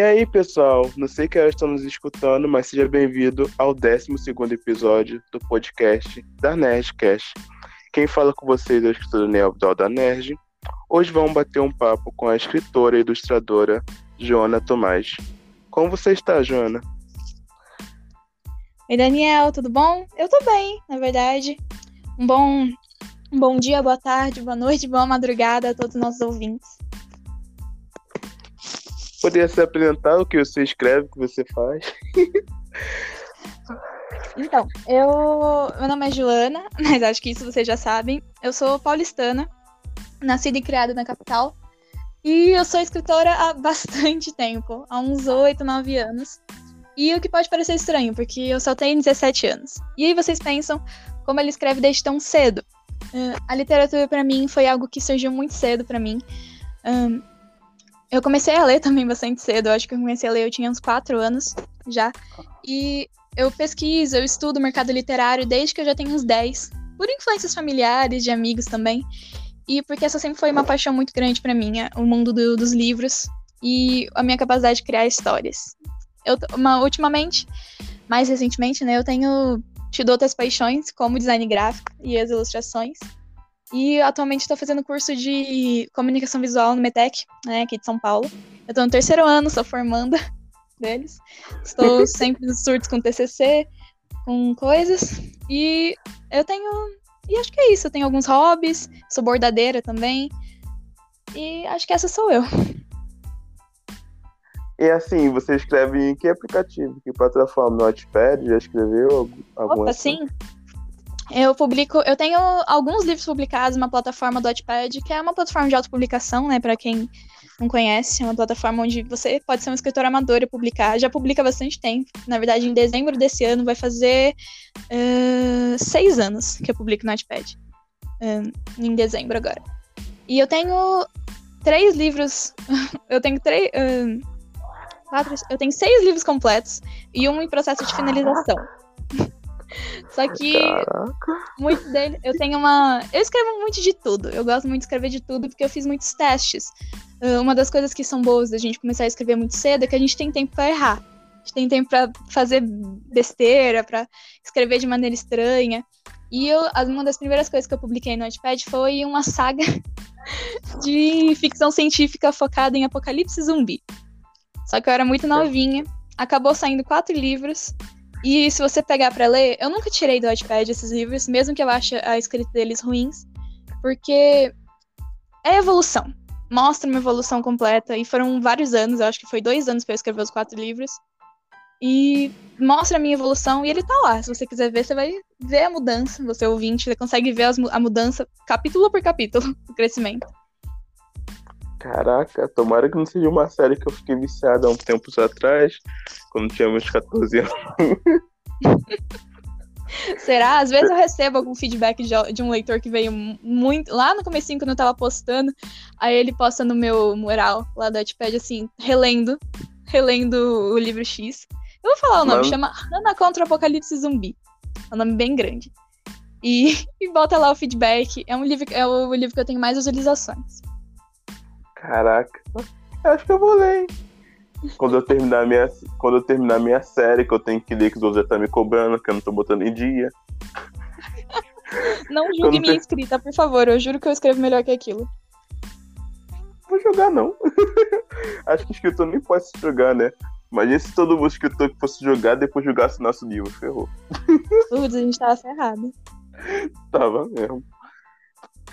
E aí, pessoal, não sei que horas estão nos escutando, mas seja bem-vindo ao 12 episódio do podcast da Nerdcast. Quem fala com vocês é o escritor Daniel Abdal da Nerd. Hoje vamos bater um papo com a escritora e ilustradora Joana Tomás. Como você está, Joana? Oi, Daniel, tudo bom? Eu tô bem, na verdade. Um bom, um bom dia, boa tarde, boa noite, boa madrugada a todos os nossos ouvintes. Poderia se apresentar o que você escreve, o que você faz? Então, eu. Meu nome é Joana, mas acho que isso vocês já sabem. Eu sou paulistana, nascida e criada na capital. E eu sou escritora há bastante tempo há uns 8, 9 anos. E o que pode parecer estranho, porque eu só tenho 17 anos. E aí vocês pensam como ele escreve desde tão cedo. Uh, a literatura para mim foi algo que surgiu muito cedo para mim. Um, eu comecei a ler também bastante cedo. Eu acho que eu comecei a ler, eu tinha uns quatro anos já. E eu pesquiso, eu estudo o mercado literário desde que eu já tenho uns 10. Por influências familiares, de amigos também. E porque essa sempre foi uma paixão muito grande para mim, o mundo do, dos livros e a minha capacidade de criar histórias. Eu, uma, ultimamente, mais recentemente, né, eu tenho tido outras paixões, como design gráfico e as ilustrações. E atualmente estou fazendo curso de comunicação visual no METEC, né, aqui de São Paulo. Eu estou no terceiro ano, sou formanda deles. Estou sempre nos surtos com TCC, com coisas. E eu tenho. E acho que é isso. Eu tenho alguns hobbies, sou bordadeira também. E acho que essa sou eu. E assim, você escreve em que aplicativo? Que plataforma? No Notepad? Já escreveu algum? Opa, assim? sim. Eu publico, eu tenho alguns livros publicados na plataforma do Wattpad, que é uma plataforma de autopublicação, né, para quem não conhece, é uma plataforma onde você pode ser um escritor amador e publicar. Já publica há bastante tempo. Na verdade, em dezembro desse ano vai fazer uh, seis anos que eu publico no Wattpad. Uh, em dezembro agora. E eu tenho três livros. eu tenho três. Uh, quatro, eu tenho seis livros completos e um em processo de finalização. Só que Caraca. muito dele, eu tenho uma, eu escrevo muito de tudo. Eu gosto muito de escrever de tudo porque eu fiz muitos testes. Uh, uma das coisas que são boas da gente começar a escrever muito cedo é que a gente tem tempo para errar. A gente tem tempo para fazer besteira, para escrever de maneira estranha. E eu, uma das primeiras coisas que eu publiquei no Notepad foi uma saga de ficção científica focada em apocalipse zumbi. Só que eu era muito novinha, acabou saindo quatro livros. E se você pegar para ler, eu nunca tirei do iPad esses livros, mesmo que eu ache a escrita deles ruins, porque é evolução. Mostra uma evolução completa. E foram vários anos, eu acho que foi dois anos para eu escrever os quatro livros. E mostra a minha evolução e ele tá lá. Se você quiser ver, você vai ver a mudança. Você ouvinte, você consegue ver a mudança capítulo por capítulo do crescimento. Caraca, tomara que não seja uma série que eu fiquei viciada há um tempo atrás, quando tinha meus 14 anos. Será? Às vezes eu recebo algum feedback de, de, um leitor que veio muito. Lá no comecinho, quando eu tava postando, aí ele posta no meu mural lá do Wattpad, assim, relendo, relendo o livro X. Eu vou falar o nome, Mas... chama Ana contra o Apocalipse Zumbi. É um nome bem grande. E, e bota lá o feedback. É um livro, é o livro que eu tenho mais visualizações. Caraca. Acho que eu vou ler, hein? Quando eu terminar minha, quando eu terminar minha série, que eu tenho que ler, que o José tá me cobrando, que eu não tô botando em dia. Não julgue minha ter... escrita, por favor. Eu juro que eu escrevo melhor que aquilo. Vou jogar, não. Acho que escritor nem pode se jogar, né? Imagina se todo mundo escritor que fosse jogar depois jogasse nosso livro. Ferrou. Putz, a gente tava ferrado. Tava mesmo.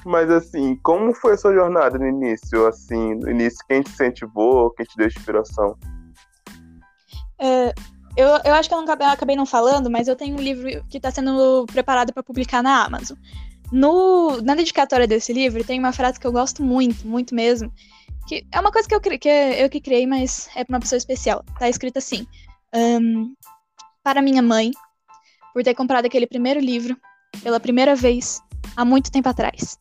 Mas assim, como foi a sua jornada no início? Assim, no início, quem te incentivou, quem te deu inspiração? É, eu, eu acho que eu, não, acabei não falando, mas eu tenho um livro que está sendo preparado para publicar na Amazon. No, na dedicatória desse livro tem uma frase que eu gosto muito, muito mesmo. Que é uma coisa que eu, que eu que criei, mas é para uma pessoa especial. Tá escrito assim: um, Para minha mãe, por ter comprado aquele primeiro livro pela primeira vez há muito tempo atrás.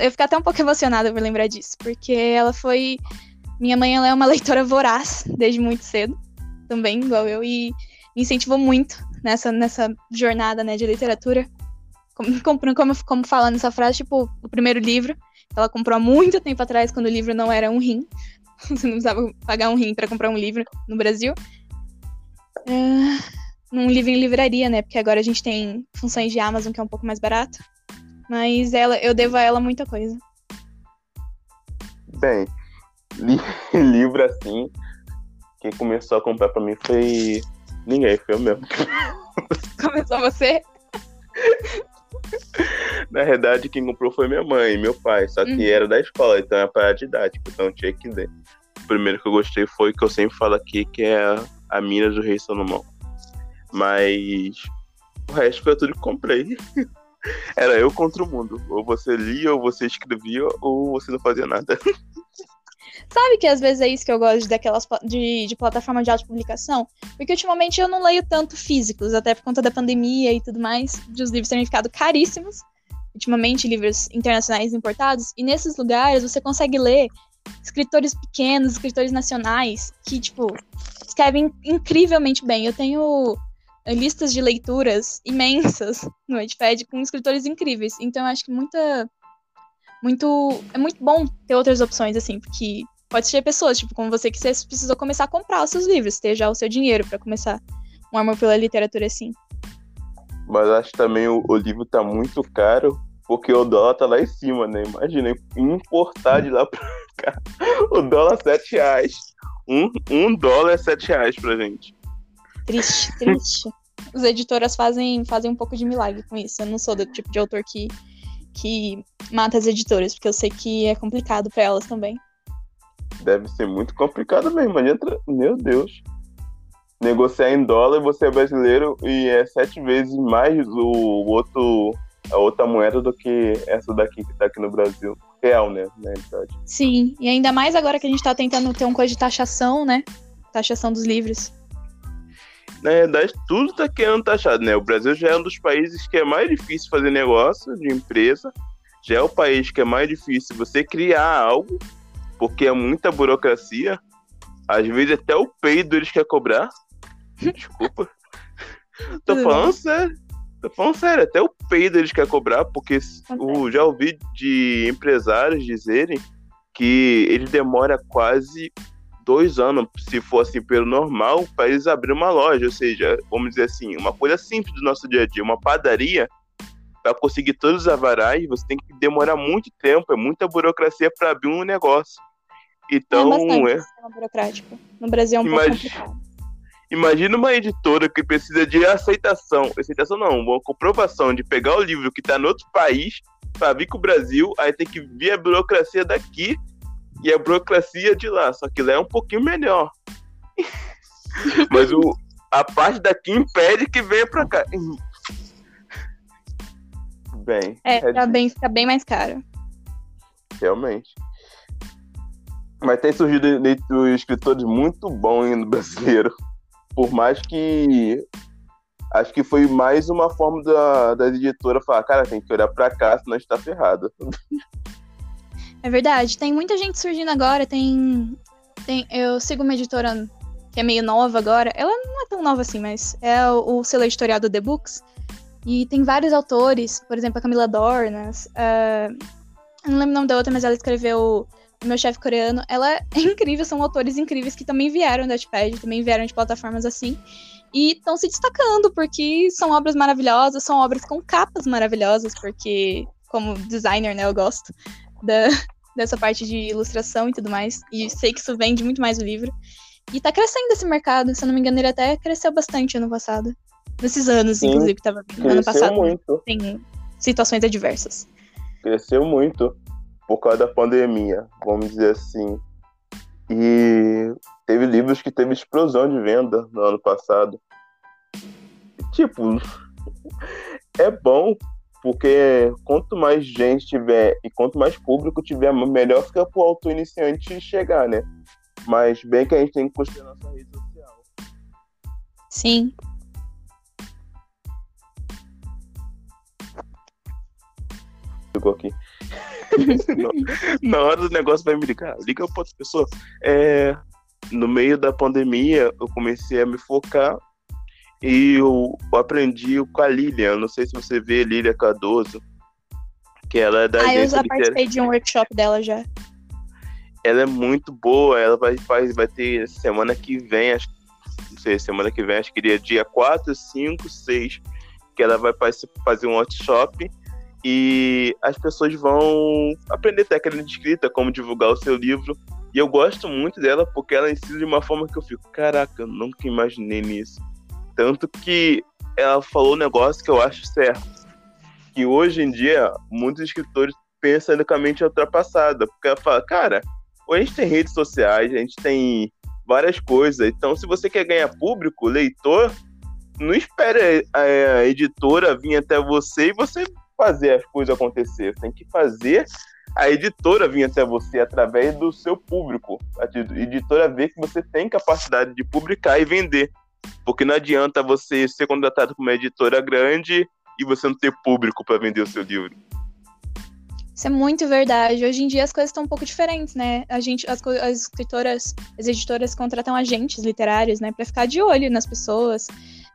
Eu fico até um pouco emocionada por lembrar disso, porque ela foi. Minha mãe ela é uma leitora voraz desde muito cedo, também, igual eu, e me incentivou muito nessa, nessa jornada né, de literatura. Como, como, como, fala nessa frase, tipo, o primeiro livro, ela comprou há muito tempo atrás, quando o livro não era um rim. Você não precisava pagar um rim para comprar um livro no Brasil. Uh, livro em livraria, né? Porque agora a gente tem funções de Amazon que é um pouco mais barato. Mas ela, eu devo a ela muita coisa. Bem, li livro assim, quem começou a comprar pra mim foi ninguém, foi eu mesmo. Começou você? Na verdade, quem comprou foi minha mãe e meu pai, só que uhum. era da escola, então é para didática, então tinha que ler. O primeiro que eu gostei foi que eu sempre falo aqui, que é a, a Minas do Rei Salomão. Mas o resto foi tudo que comprei. Era eu contra o mundo. Ou você lia, ou você escrevia, ou você não fazia nada. Sabe que às vezes é isso que eu gosto daquelas de, de plataforma de autopublicação? Porque ultimamente eu não leio tanto físicos, até por conta da pandemia e tudo mais, de os livros terem ficado caríssimos. Ultimamente, livros internacionais importados. E nesses lugares você consegue ler escritores pequenos, escritores nacionais, que, tipo, escrevem incrivelmente bem. Eu tenho listas de leituras imensas no Wattpad com escritores incríveis. Então acho que muita muito é muito bom ter outras opções assim, porque pode ser pessoas, tipo, como você que você precisou começar a comprar os seus livros, ter já o seu dinheiro para começar um amor pela literatura assim. Mas acho também o, o, livro tá muito caro, porque o dólar tá lá em cima, né? Imagina, importar de lá pra cá. O dólar é 7 reais. Um, um dólar é 7 reais pra gente. Triste, triste. Os editoras fazem, fazem um pouco de milagre com isso. Eu não sou do tipo de autor que, que mata as editoras, porque eu sei que é complicado para elas também. Deve ser muito complicado mesmo. Entra... Meu Deus. Negociar em dólar, você é brasileiro e é sete vezes mais o outro, a outra moeda do que essa daqui que tá aqui no Brasil. Real, né? Na realidade. Sim, e ainda mais agora que a gente tá tentando ter um coisa de taxação, né? Taxação dos livros na verdade, tudo está querendo taxado, né? O Brasil já é um dos países que é mais difícil fazer negócio de empresa, já é o país que é mais difícil você criar algo, porque é muita burocracia. Às vezes até o peido eles querem cobrar. Desculpa. Tô falando sério. Tô falando sério, até o peido eles querem cobrar, porque o, já ouvi de empresários dizerem que ele demora quase dois anos, se fosse assim, pelo normal, para eles abrir uma loja. Ou seja, vamos dizer assim, uma coisa simples do nosso dia a dia, uma padaria, para conseguir todos os avarais, você tem que demorar muito tempo, é muita burocracia para abrir um negócio. Então, é, é... burocrático. No Brasil é um Imagina... pouco complicado. Imagina uma editora que precisa de aceitação, aceitação não, uma comprovação de pegar o livro que está no outro país para vir com o Brasil, aí tem que vir a burocracia daqui e a burocracia de lá, só que lá é um pouquinho melhor. Mas o, a parte daqui impede que venha pra cá. Bem. É, é fica, bem, fica bem mais caro. Realmente. Mas tem surgido escritores muito bons no brasileiro. Por mais que. Acho que foi mais uma forma da, das editoras falar, cara, tem que olhar pra cá, senão a gente tá ferrado. É verdade. Tem muita gente surgindo agora. Tem, tem. Eu sigo uma editora que é meio nova agora. Ela não é tão nova assim, mas é o, o selo editorial do The Books. E tem vários autores, por exemplo, a Camila Dornas. Uh, não lembro o nome da outra, mas ela escreveu o Meu Chefe Coreano. Ela é incrível, são autores incríveis que também vieram da Wattpad, também vieram de plataformas assim. E estão se destacando, porque são obras maravilhosas, são obras com capas maravilhosas, porque, como designer, né, eu gosto da, dessa parte de ilustração e tudo mais. E sei que isso vende muito mais o livro. E tá crescendo esse mercado, se eu não me engano, ele até cresceu bastante ano passado. Nesses anos, Sim, inclusive, que tava. Ano passado muito. tem situações adversas. Cresceu muito por causa da pandemia, vamos dizer assim. E teve livros que teve explosão de venda no ano passado. Tipo, é bom porque quanto mais gente tiver e quanto mais público tiver, melhor fica pro auto iniciante chegar, né? Mas bem que a gente tem que construir a nossa rede social. Sim. Ficou aqui. Na hora do negócio vai me ligar, liga pra outra pessoa. É, no meio da pandemia, eu comecei a me focar e eu aprendi com a Lilian. Não sei se você vê Lilia Cardoso. Que ela é da Ah, eu já participei de um workshop dela já. ela é muito boa. Ela vai, vai, vai ter semana que vem, acho, não sei, semana que vem, acho que dia, dia 4, 5, 6, que ela vai fazer um workshop e as pessoas vão aprender técnica de escrita, como divulgar o seu livro. E eu gosto muito dela porque ela ensina de uma forma que eu fico, caraca, eu nunca imaginei nisso. Tanto que ela falou um negócio que eu acho certo. Que hoje em dia, muitos escritores pensam na mente ultrapassada. Porque ela fala, cara, a gente tem redes sociais, a gente tem várias coisas. Então, se você quer ganhar público, leitor, não espere a editora vir até você e você fazer as coisas acontecer. Você tem que fazer a editora vir até você através do seu público. A editora ver que você tem capacidade de publicar e vender. Porque não adianta você ser contratado por uma editora grande e você não ter público para vender o seu livro. Isso é muito verdade. Hoje em dia as coisas estão um pouco diferentes, né? A gente, as, as escritoras, as editoras contratam agentes literários, né, para ficar de olho nas pessoas,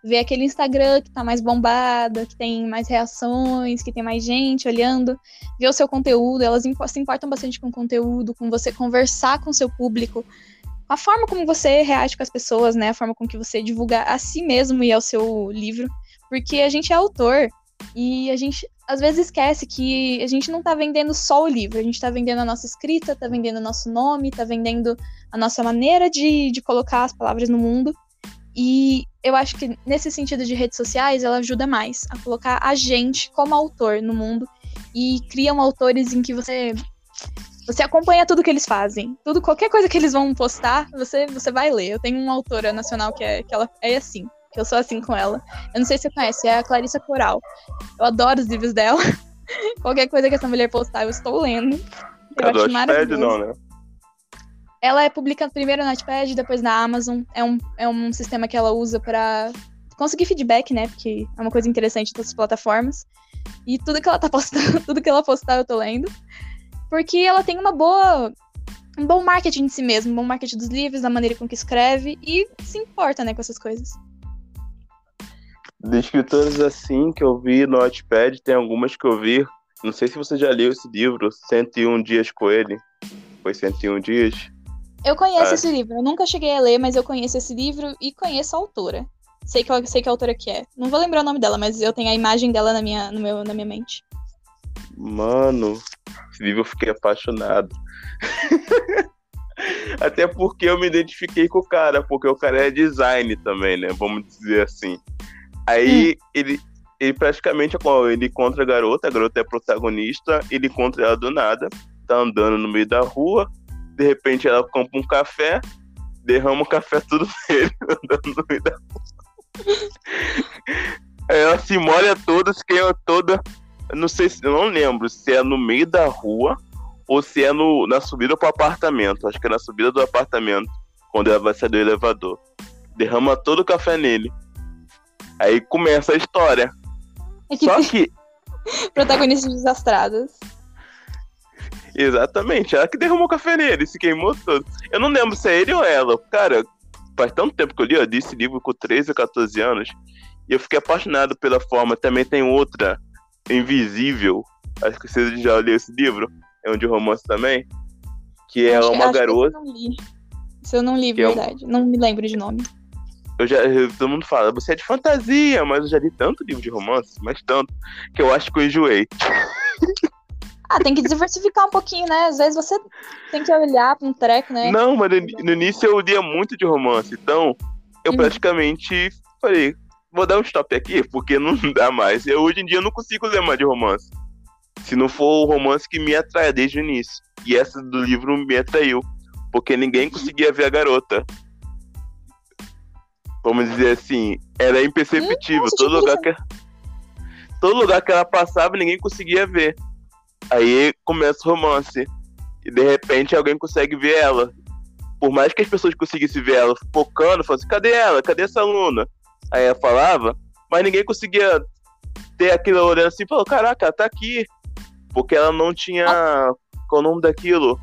ver aquele Instagram que tá mais bombado, que tem mais reações, que tem mais gente olhando, ver o seu conteúdo, elas se importam bastante com o conteúdo, com você conversar com o seu público, a forma como você reage com as pessoas, né? A forma com que você divulga a si mesmo e ao seu livro. Porque a gente é autor e a gente às vezes esquece que a gente não tá vendendo só o livro, a gente tá vendendo a nossa escrita, tá vendendo o nosso nome, tá vendendo a nossa maneira de, de colocar as palavras no mundo. E eu acho que nesse sentido de redes sociais, ela ajuda mais a colocar a gente como autor no mundo e criam autores em que você você acompanha tudo que eles fazem. Tudo, qualquer coisa que eles vão postar, você, você vai ler. Eu tenho uma autora nacional que é, que ela é assim, que eu sou assim com ela. Eu não sei se você conhece, é a Clarissa Coral. Eu adoro os livros dela. qualquer coisa que essa mulher postar, eu estou lendo. Eu é acho maravilhoso. Não, né? Ela é publicada primeiro no Notepad, depois na Amazon. É um, é um sistema que ela usa para conseguir feedback, né? Porque é uma coisa interessante dessas plataformas. E tudo que ela tá postando, tudo que ela postar, eu tô lendo. Porque ela tem uma boa. um bom marketing de si mesmo, um bom marketing dos livros, da maneira com que escreve e se importa, né, com essas coisas. De escritores assim que eu vi no Notepad, tem algumas que eu vi. Não sei se você já leu esse livro, 101 Dias com ele. Foi 101 Dias? Eu conheço ah. esse livro. Eu nunca cheguei a ler, mas eu conheço esse livro e conheço a autora. Sei que, sei que a autora que é. Não vou lembrar o nome dela, mas eu tenho a imagem dela na minha, no meu, na minha mente. Mano, esse livro eu fiquei apaixonado. Até porque eu me identifiquei com o cara, porque o cara é design também, né? Vamos dizer assim. Aí hum. ele, ele praticamente ele encontra a garota, a garota é protagonista, ele encontra ela do nada, tá andando no meio da rua, de repente ela compra um café, derrama o café tudo nele, andando no meio da rua. Aí ela se molha toda, se queima toda. Não sei se eu não lembro se é no meio da rua ou se é no, na subida pro apartamento. Acho que é na subida do apartamento, quando ela vai sair do elevador. Derrama todo o café nele. Aí começa a história. É que Só que. Protagonistas desastrados. Exatamente, ela que derramou café nele, se queimou todo. Eu não lembro se é ele ou ela. Cara, faz tanto tempo que eu li, eu li esse livro com 13 ou 14 anos, e eu fiquei apaixonado pela forma. Também tem outra, Invisível, acho que você já leu esse livro, é um de romance também, que é uma garota. eu não li. Isso eu não li, verdade. É um... Não me lembro de nome. Eu já, todo mundo fala, você é de fantasia, mas eu já li tanto livro de romance, mas tanto, que eu acho que eu enjoei. Ah, tem que diversificar um pouquinho, né? Às vezes você tem que olhar para um treco, né? Não, mas no, no, início eu lia muito de romance, então eu uhum. praticamente falei, vou dar um stop aqui, porque não dá mais. Eu, hoje em dia não consigo ler mais de romance. Se não for o romance que me atrai desde o início. E essa do livro me atraiu, porque ninguém conseguia ver a garota. Vamos dizer assim, era imperceptível. Hum, todo lugar que todo lugar que ela passava, ninguém conseguia ver. Aí começa o romance. E de repente alguém consegue ver ela. Por mais que as pessoas conseguissem ver ela focando, falando assim, cadê ela? Cadê essa aluna? Aí ela falava, mas ninguém conseguia ter aquilo olhando assim e falou, caraca, ela tá aqui. Porque ela não tinha. Qual o nome daquilo?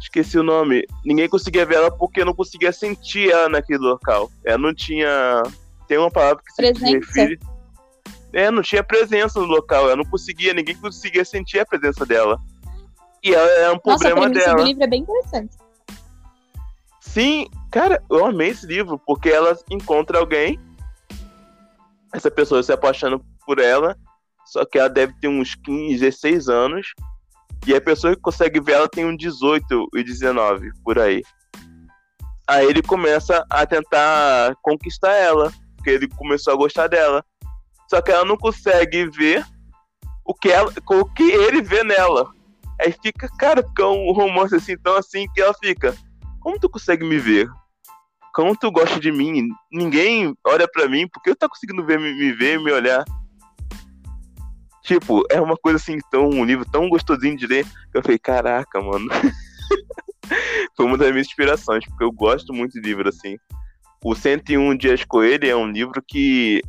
Esqueci o nome. Ninguém conseguia ver ela porque não conseguia sentir ela naquele local. Ela não tinha. Tem uma palavra que se refere é, não tinha presença no local, eu não conseguia, ninguém conseguia sentir a presença dela. E é, é um problema Nossa, dela. do livro é bem interessante. Sim, cara, eu amei esse livro, porque ela encontra alguém, essa pessoa se apaixona por ela, só que ela deve ter uns 15, 16 anos, e a pessoa que consegue ver ela tem uns 18 e 19, por aí. Aí ele começa a tentar conquistar ela, porque ele começou a gostar dela. Só que ela não consegue ver o que, ela, o que ele vê nela. Aí fica, cara, fica um romance assim, tão assim, que ela fica. Como tu consegue me ver? Como tu gosta de mim? Ninguém olha pra mim, porque eu tá conseguindo ver, me, me ver, me olhar. Tipo, é uma coisa assim, tão, um livro tão gostosinho de ler, que eu falei, caraca, mano. Foi uma das minhas inspirações, porque eu gosto muito de livro assim. O 101 Dias com ele é um livro que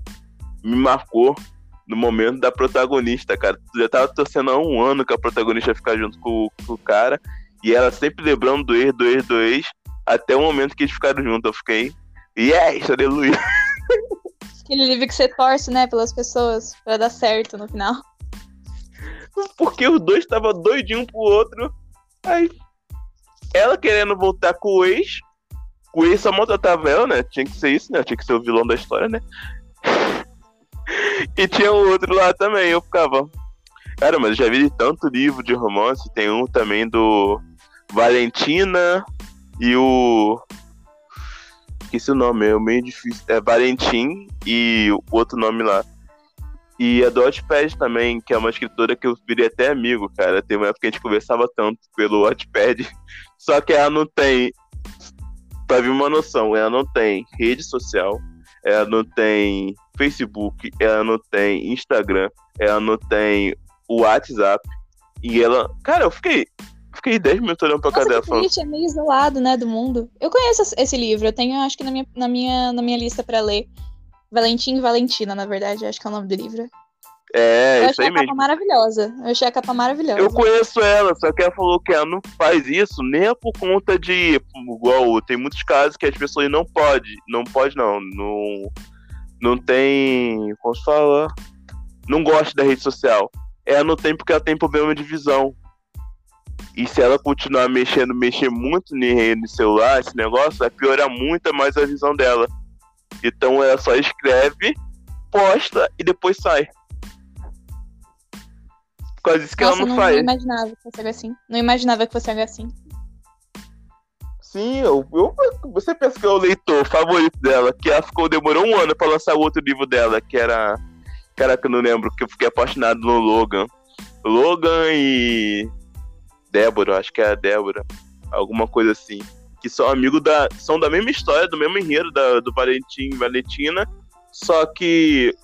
me marcou no momento da protagonista, cara. Tu já tava torcendo há um ano que a protagonista ia ficar junto com, com o cara, e ela sempre lembrando do ex, do ex, do ex, até o momento que eles ficaram juntos. Eu fiquei, yes, aleluia. Aquele livro que você torce, né, pelas pessoas, pra dar certo no final. Porque os dois estavam doidinho pro outro. Aí, ela querendo voltar com o ex, o ex só maltratava ela, né? Tinha que ser isso, né? Tinha que ser o vilão da história, né? e tinha o outro lá também. Eu ficava. Cara, mas eu já vi tanto livro de romance. Tem um também do Valentina e o. Esqueci o nome, é meio difícil. É Valentim e o outro nome lá. E a do Wattpad também, que é uma escritora que eu virei até amigo, cara. Tem uma época que a gente conversava tanto pelo Wattpad. Só que ela não tem. Pra vir uma noção, ela não tem rede social, ela não tem Facebook, ela não tem Instagram, ela não tem o WhatsApp. E ela. Cara, eu fiquei. Fiquei 10 minutos olhando pra Nossa, cara dela triste, é meio isolado, né, do mundo. Eu conheço esse- livro, eu tenho, acho que na minha, na minha, na minha lista pra ler. Valentim e Valentina, na verdade, acho que é o nome do livro. É, eu isso achei aí a capa mesmo. maravilhosa. Eu achei a capa maravilhosa. Eu conheço ela, só que ela falou que ela não faz isso nem é por conta de. Igual, tem muitos casos que as pessoas não podem. Não pode, não. Não, não tem. Como se fala? Não gosta da rede social. Ela não tem porque ela tem problema de visão. E se ela continuar mexendo, mexer muito no celular, esse negócio, vai piorar muito mais a visão dela. Então ela só escreve, posta e depois sai. Causa disso que Nossa, ela não, não, faz. não imaginava que fosse assim. Não imaginava que fosse algo assim. Sim, eu, eu- você pensa que é o leitor favorito dela, que ela ficou, demorou um ano pra lançar o outro livro dela, que era. Caraca, eu não lembro, que eu fiquei apaixonado no Logan. Logan e. Débora, acho que é a Débora. Alguma coisa assim. Que são amigos da. São da mesma história, do mesmo enredo da, do Valentim e Valentina. Só que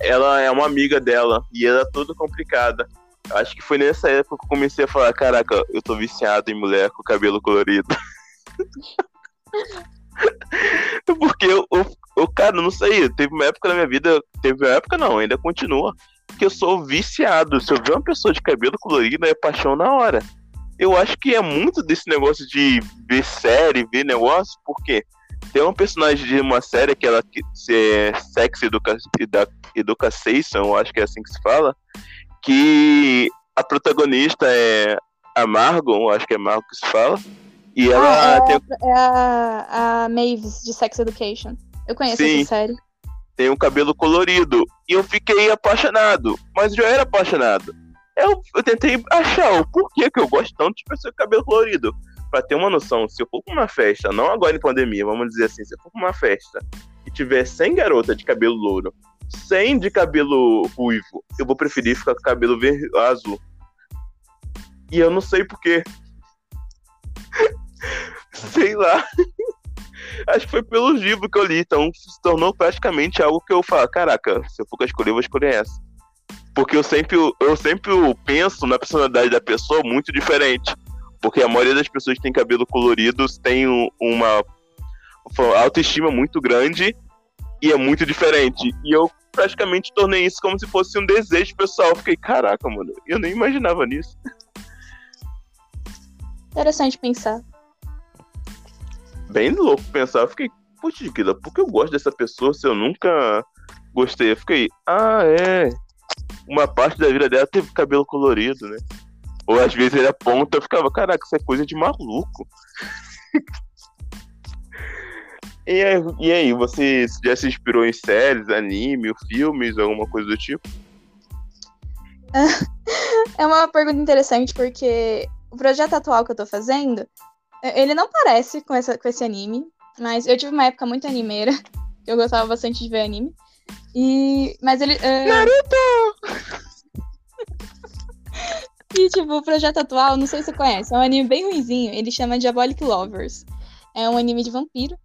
ela é uma amiga dela e ela é toda complicada. Acho que foi nessa época que eu comecei a falar, caraca, eu tô viciado em mulher com cabelo colorido. Porque eu, cara, não sei, teve uma época na minha vida, teve uma época não, ainda continua, que eu sou viciado. Se eu ver uma pessoa de cabelo colorido, é paixão na hora. Eu acho que é muito desse negócio de ver série, ver negócio, porque tem um personagem de uma série que ela que é Sex Educa, Edu- Education, eu acho que é assim que se fala, que a protagonista é a Margon, acho que é Margon que se fala, e ela ah, tem, é, é a, a Mavis de Sex Education. Eu conheço Sim. essa série. Tem um cabelo colorido, e eu fiquei apaixonado, mas já era apaixonado. Eu, eu tentei achar o porquê que eu gosto tanto de pessoa com cabelo colorido. Pra ter uma noção, se eu for pra uma festa, não agora em pandemia, vamos dizer assim, se eu for pra uma festa e tiver 100 garotas de cabelo louro, 100 de cabelo ruivo, eu vou preferir ficar com cabelo azul. E eu não sei porquê. sei lá. Acho que foi pelos livros que eu li, então se tornou praticamente algo que eu falo, caraca, se eu for escolher, eu vou escolher essa. Porque eu sempre, eu sempre penso na personalidade da pessoa muito diferente. Porque a maioria das pessoas que tem cabelo colorido tem um- uma autoestima muito grande e é muito diferente. E eu praticamente tornei isso como se fosse um desejo pessoal. Fiquei, caraca, mano, eu nem imaginava nisso. Interessante pensar. Bem louco pensar. Eu fiquei, putz, Guida, por que eu gosto dessa pessoa se eu nunca gostei? Eu fiquei, ah, é. Uma parte da vida dela teve cabelo colorido, né? Ou às vezes ele aponta, eu ficava, caraca, isso é coisa de maluco. e, aí, e aí, você já se inspirou em séries, anime, filmes, alguma coisa do tipo? É uma pergunta interessante, porque o projeto atual que eu tô fazendo, ele não parece com, essa, com esse anime, mas eu tive uma época muito animeira, eu gostava bastante de ver anime. E. Mas ele. Uh... Naruto! e, tipo, o projeto atual, não sei se você conhece, é um anime bem ruizinho, ele chama Diabolic Lovers. É um anime de vampiro.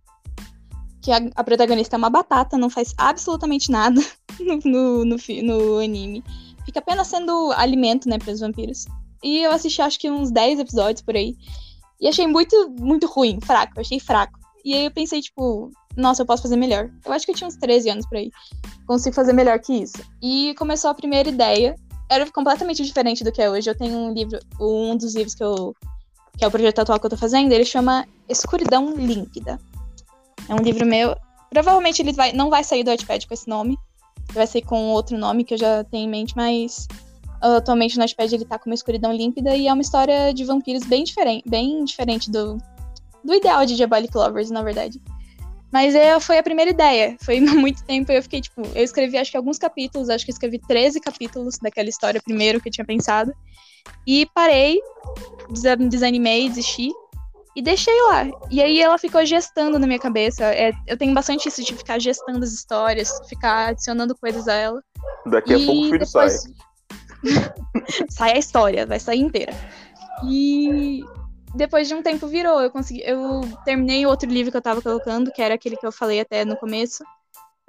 Que a, a protagonista é uma batata, não faz absolutamente nada no, no, no, no anime. Fica apenas sendo alimento, né, para os vampiros. E eu assisti acho que uns 10 episódios por aí. E achei muito, muito ruim, fraco, achei fraco. E aí eu pensei, tipo, nossa, eu posso fazer melhor. Eu acho que eu tinha uns 13 anos por aí. Consigo fazer melhor que isso. E começou a primeira ideia. Era completamente diferente do que é hoje. Eu tenho um livro, um dos livros que eu. que é o projeto atual que eu tô fazendo, ele chama Escuridão Límpida. É um livro meu. Provavelmente ele vai, não vai sair do Wattpad com esse nome. Vai sair com outro nome que eu já tenho em mente, mas atualmente no Wattpad ele tá com uma escuridão límpida e é uma história de vampiros bem diferente, bem diferente do, do ideal de Diabolic Lovers, na verdade. Mas é, foi a primeira ideia. Foi muito tempo. Eu fiquei, tipo, eu escrevi acho que alguns capítulos, acho que escrevi 13 capítulos daquela história primeiro que eu tinha pensado. E parei, desanimei, desisti. E deixei lá. E aí ela ficou gestando na minha cabeça. É, eu tenho bastante isso de ficar gestando as histórias, ficar adicionando coisas a ela. Daqui a e pouco o filho depois... sai. sai a história, vai sair inteira. E depois de um tempo virou. Eu consegui. Eu terminei outro livro que eu tava colocando, que era aquele que eu falei até no começo.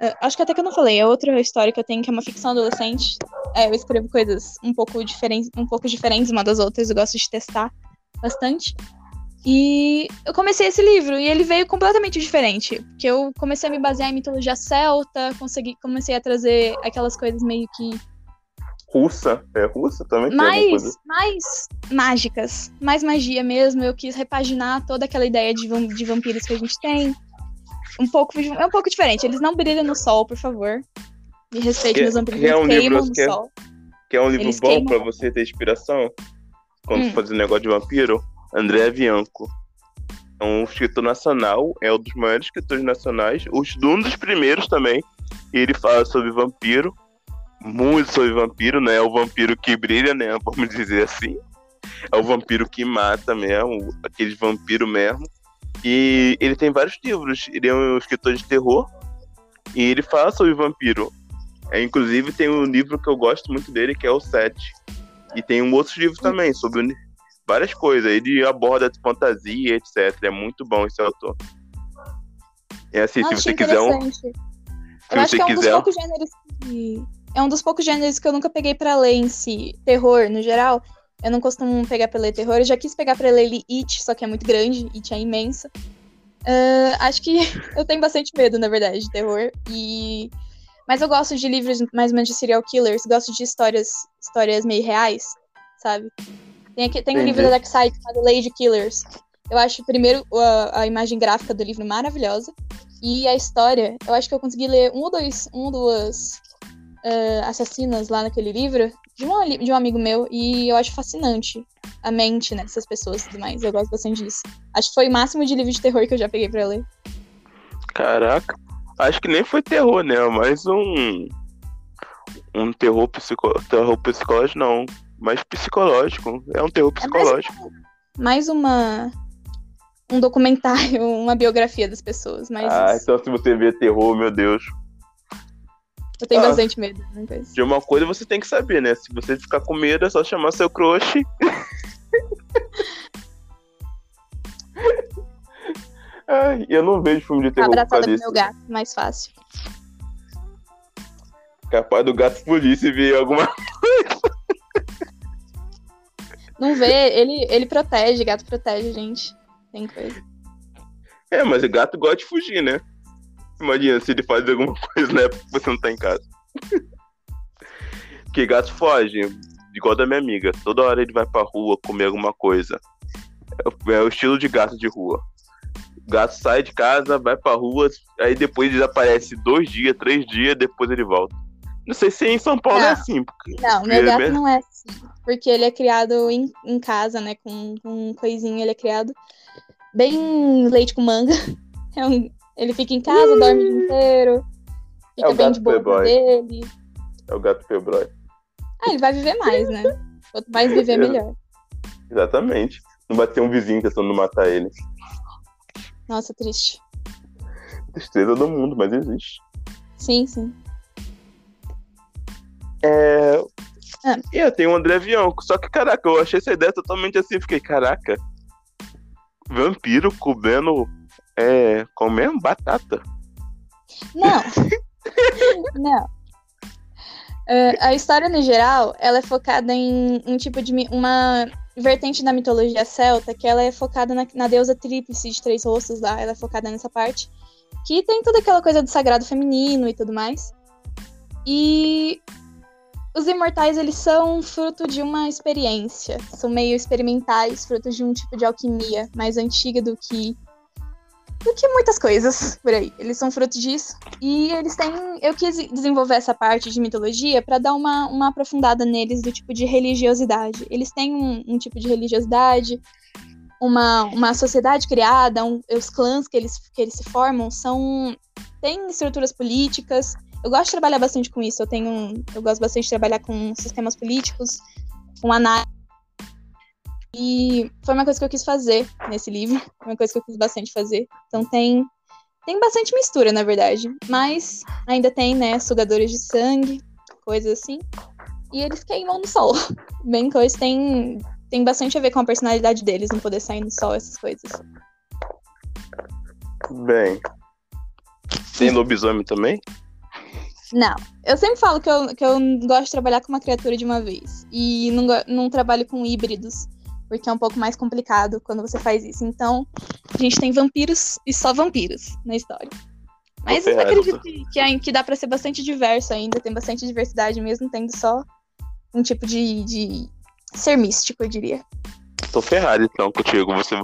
Uh, acho que até que eu não falei, é outra história que eu tenho, que é uma ficção adolescente. É, eu escrevo coisas um pouco diferentes, um pouco diferentes uma das outras, eu gosto de testar bastante. E eu comecei esse livro e ele veio completamente diferente, porque eu comecei a me basear em mitologia celta, consegui, comecei a trazer aquelas coisas meio que russa. É russa também? Mais, mais mágicas. Mais magia mesmo. Eu quis repaginar toda aquela ideia de, de vampiros que a gente tem. Um pouco, é um pouco diferente. Eles não brilham no sol, por favor. Me respeite, meus vampiros. é um queimam livro, no que sol. Que é um livro Eles bom pra você ter inspiração? Quando Hum. fazer um negócio de vampiro? André Bianco. É um escritor nacional, é um dos maiores escritores nacionais, um dos primeiros também. E ele fala sobre vampiro, muito sobre vampiro, né? É o vampiro que brilha, né? Vamos dizer assim. É o vampiro que mata mesmo, aquele vampiro mesmo. E ele tem vários livros. Ele é um escritor de terror e ele fala sobre vampiro. É, inclusive tem um livro que eu gosto muito dele, que é o Sete. E tem um outro livro também, sobre várias coisas. Ele aborda fantasia, etc. É muito bom esse autor. É assim, se Acho você quiser um. Se Eu acho você que é um dos quiser. poucos gêneros que. É um dos poucos gêneros que eu nunca peguei pra ler em si. Terror, no geral. Eu não costumo pegar pra ler terror. Eu já quis pegar pra ler It, só que é muito grande. It é imensa. Ah, acho que eu tenho bastante medo, na verdade, de terror. E... Mas eu gosto de livros mais ou menos de serial killers. Gosto de histórias, histórias meio reais, sabe? Tem, aqui, tem um livro da Darkseid chamado Lady Killers. Eu acho, primeiro, a, a imagem gráfica do livro maravilhosa. E a história, eu acho que eu consegui ler um ou dois, um ou duas ah, assassinas lá naquele livro de um, de um amigo meu. E eu acho fascinante a mente né, dessas pessoas e tudo mais. Eu gosto bastante disso. Acho que foi o máximo de livro de terror que eu já peguei pra ler. Caraca. Acho que nem foi terror, né? Mas um. Um terror, psico... terror psicológico, não. Mas psicológico. É um terror É mais, psicológico. mais uma. Um documentário, uma biografia das pessoas. Mas Ah, então se você vê terror, meu Deus. Eu tenho ah. bastante medo. Né, coisa. De uma coisa você tem que saber, né? Se você ficar com medo, é só chamar seu crush. Ai, eu não vejo filme de terror Abraçada disso. meu gato, mais fácil. Capaz do gato fugir se ver alguma Não vê, ele, ele protege, gato protege gente. Tem coisa. É, mas o gato gosta de fugir, né? Imagina se ele faz alguma coisa na época que você não tá em casa. que gato foge, igual da minha amiga. Toda hora ele vai pra rua comer alguma coisa. É o- É o estilo de gato de rua. O gato sai de casa, vai pra rua, aí depois desaparece dois dias, três dias, depois ele volta. Não sei se em São Paulo é Não. assim, porque Não, meu É gato não é assim. porque ele é criado em, em casa, né? Com, com um coisinho, ele é criado bem leite com manga. É um, ele fica em casa, dorme o dia inteiro. Fica É o bem gato de boa dele. É o gato playboy. Ah, ele vai viver mais, né? Quanto mais viver, melhor. Exatamente. Não vai ter um vizinho tentando matar ele. Nossa, triste. Tristeza do mundo, mas existe. Sim, sim. É. Ah. E eu tenho o André Avião, só que, caraca, eu achei essa ideia totalmente assim. Fiquei, caraca, vampiro comendo. É. comendo batata. Não. Não. É, a história, no geral, ela é focada em um tipo de. uma vertente da mitologia celta, que ela é focada na, na deusa tríplice de três rostos lá, ela é focada nessa parte. Que tem toda aquela coisa do sagrado feminino e tudo mais. E os imortais, eles são fruto de uma experiência. São meio experimentais, frutos de um tipo de alquimia mais antiga do que do que muitas coisas por aí. Eles são fruto disso. E eles têm. Eu quis desenvolver essa parte de mitologia para dar uma, uma aprofundada neles do tipo de religiosidade. Eles têm um, um tipo de religiosidade, uma, uma sociedade criada, um- os clãs que eles, que eles se formam são. têm estruturas políticas. Eu gosto de trabalhar bastante com isso. Eu tenho. Eu gosto bastante de trabalhar com sistemas políticos, com análise. E foi uma coisa que eu quis fazer nesse livro. Uma coisa que eu quis bastante fazer. Então tem tem bastante mistura, na verdade. Mas ainda tem, né, sugadores de sangue, coisas assim. E eles queimam no sol. Bem coisa tem tem bastante a ver com a personalidade deles, não poder sair no sol, essas coisas. Bem. Tem lobisomem também? Não. Eu sempre falo que eu, que eu gosto de trabalhar com uma criatura de uma vez. E não, não trabalho com híbridos. Porque é um pouco mais complicado quando você faz isso. Então, a gente tem vampiros e só vampiros na história. Mas eu ferrado. acredito que, que, ai- que dá pra ser bastante diverso ainda. Tem bastante diversidade mesmo, tendo só um tipo de, de ser místico, eu diria. Tô ferrado então contigo. Você...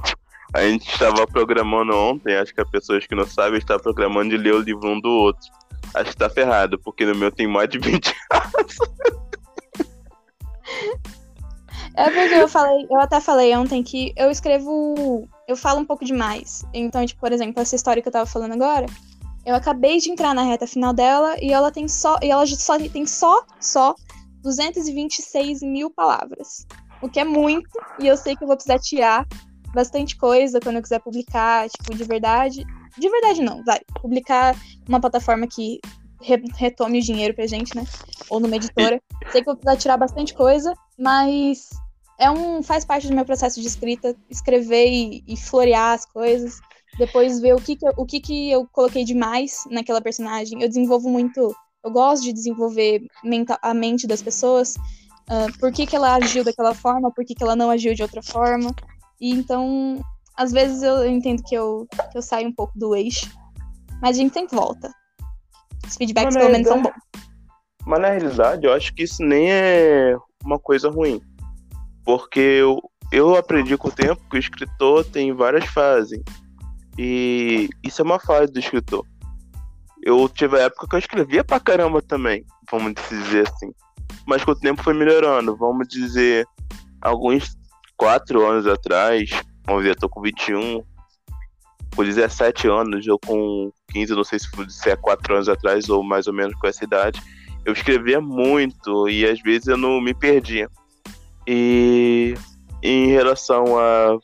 A gente estava programando ontem, acho que as pessoas que não sabem estão programando de ler o livro um do outro. Acho que tá ferrado, porque no meu tem mais de 20 É porque eu falei, eu até falei ontem que eu escrevo, eu falo um pouco demais. Então, tipo, por exemplo, essa história que eu tava falando agora, eu acabei de entrar na reta final dela e ela tem só, e ela só tem só, só 226 mil palavras. O que é muito, e eu sei que eu vou precisar tirar bastante coisa quando eu quiser publicar, tipo, de verdade. De verdade não, vai. Publicar uma plataforma que re- retome o dinheiro pra gente, né? Ou numa editora. Sei que eu vou precisar tirar bastante coisa, mas é um faz parte do meu processo de escrita escrever e, e florear as coisas depois ver o que que eu, o que que eu coloquei demais naquela personagem. Eu desenvolvo muito eu gosto de desenvolver menta- a mente das pessoas ah, por que que ela agiu daquela forma por que que ela não agiu de outra forma. E então às vezes eu entendo que eu que eu saio um pouco do eixo mas a gente sempre volta. Os feedbacks pelo menos são bons. Mas na realidade, eu acho que isso nem é uma coisa ruim. Porque eu, eu aprendi com o tempo que o escritor tem várias fases. E isso é uma fase do escritor. Eu tive a época que eu escrevia pra caramba também, vamos dizer assim. Mas com o tempo foi melhorando. Vamos dizer, alguns quatro anos atrás, vamos ver, eu tô com 21, com 17 anos, eu com 15, não sei se é quatro anos atrás ou mais ou menos com essa idade eu escrevia muito e às vezes eu não me perdia. E em relação a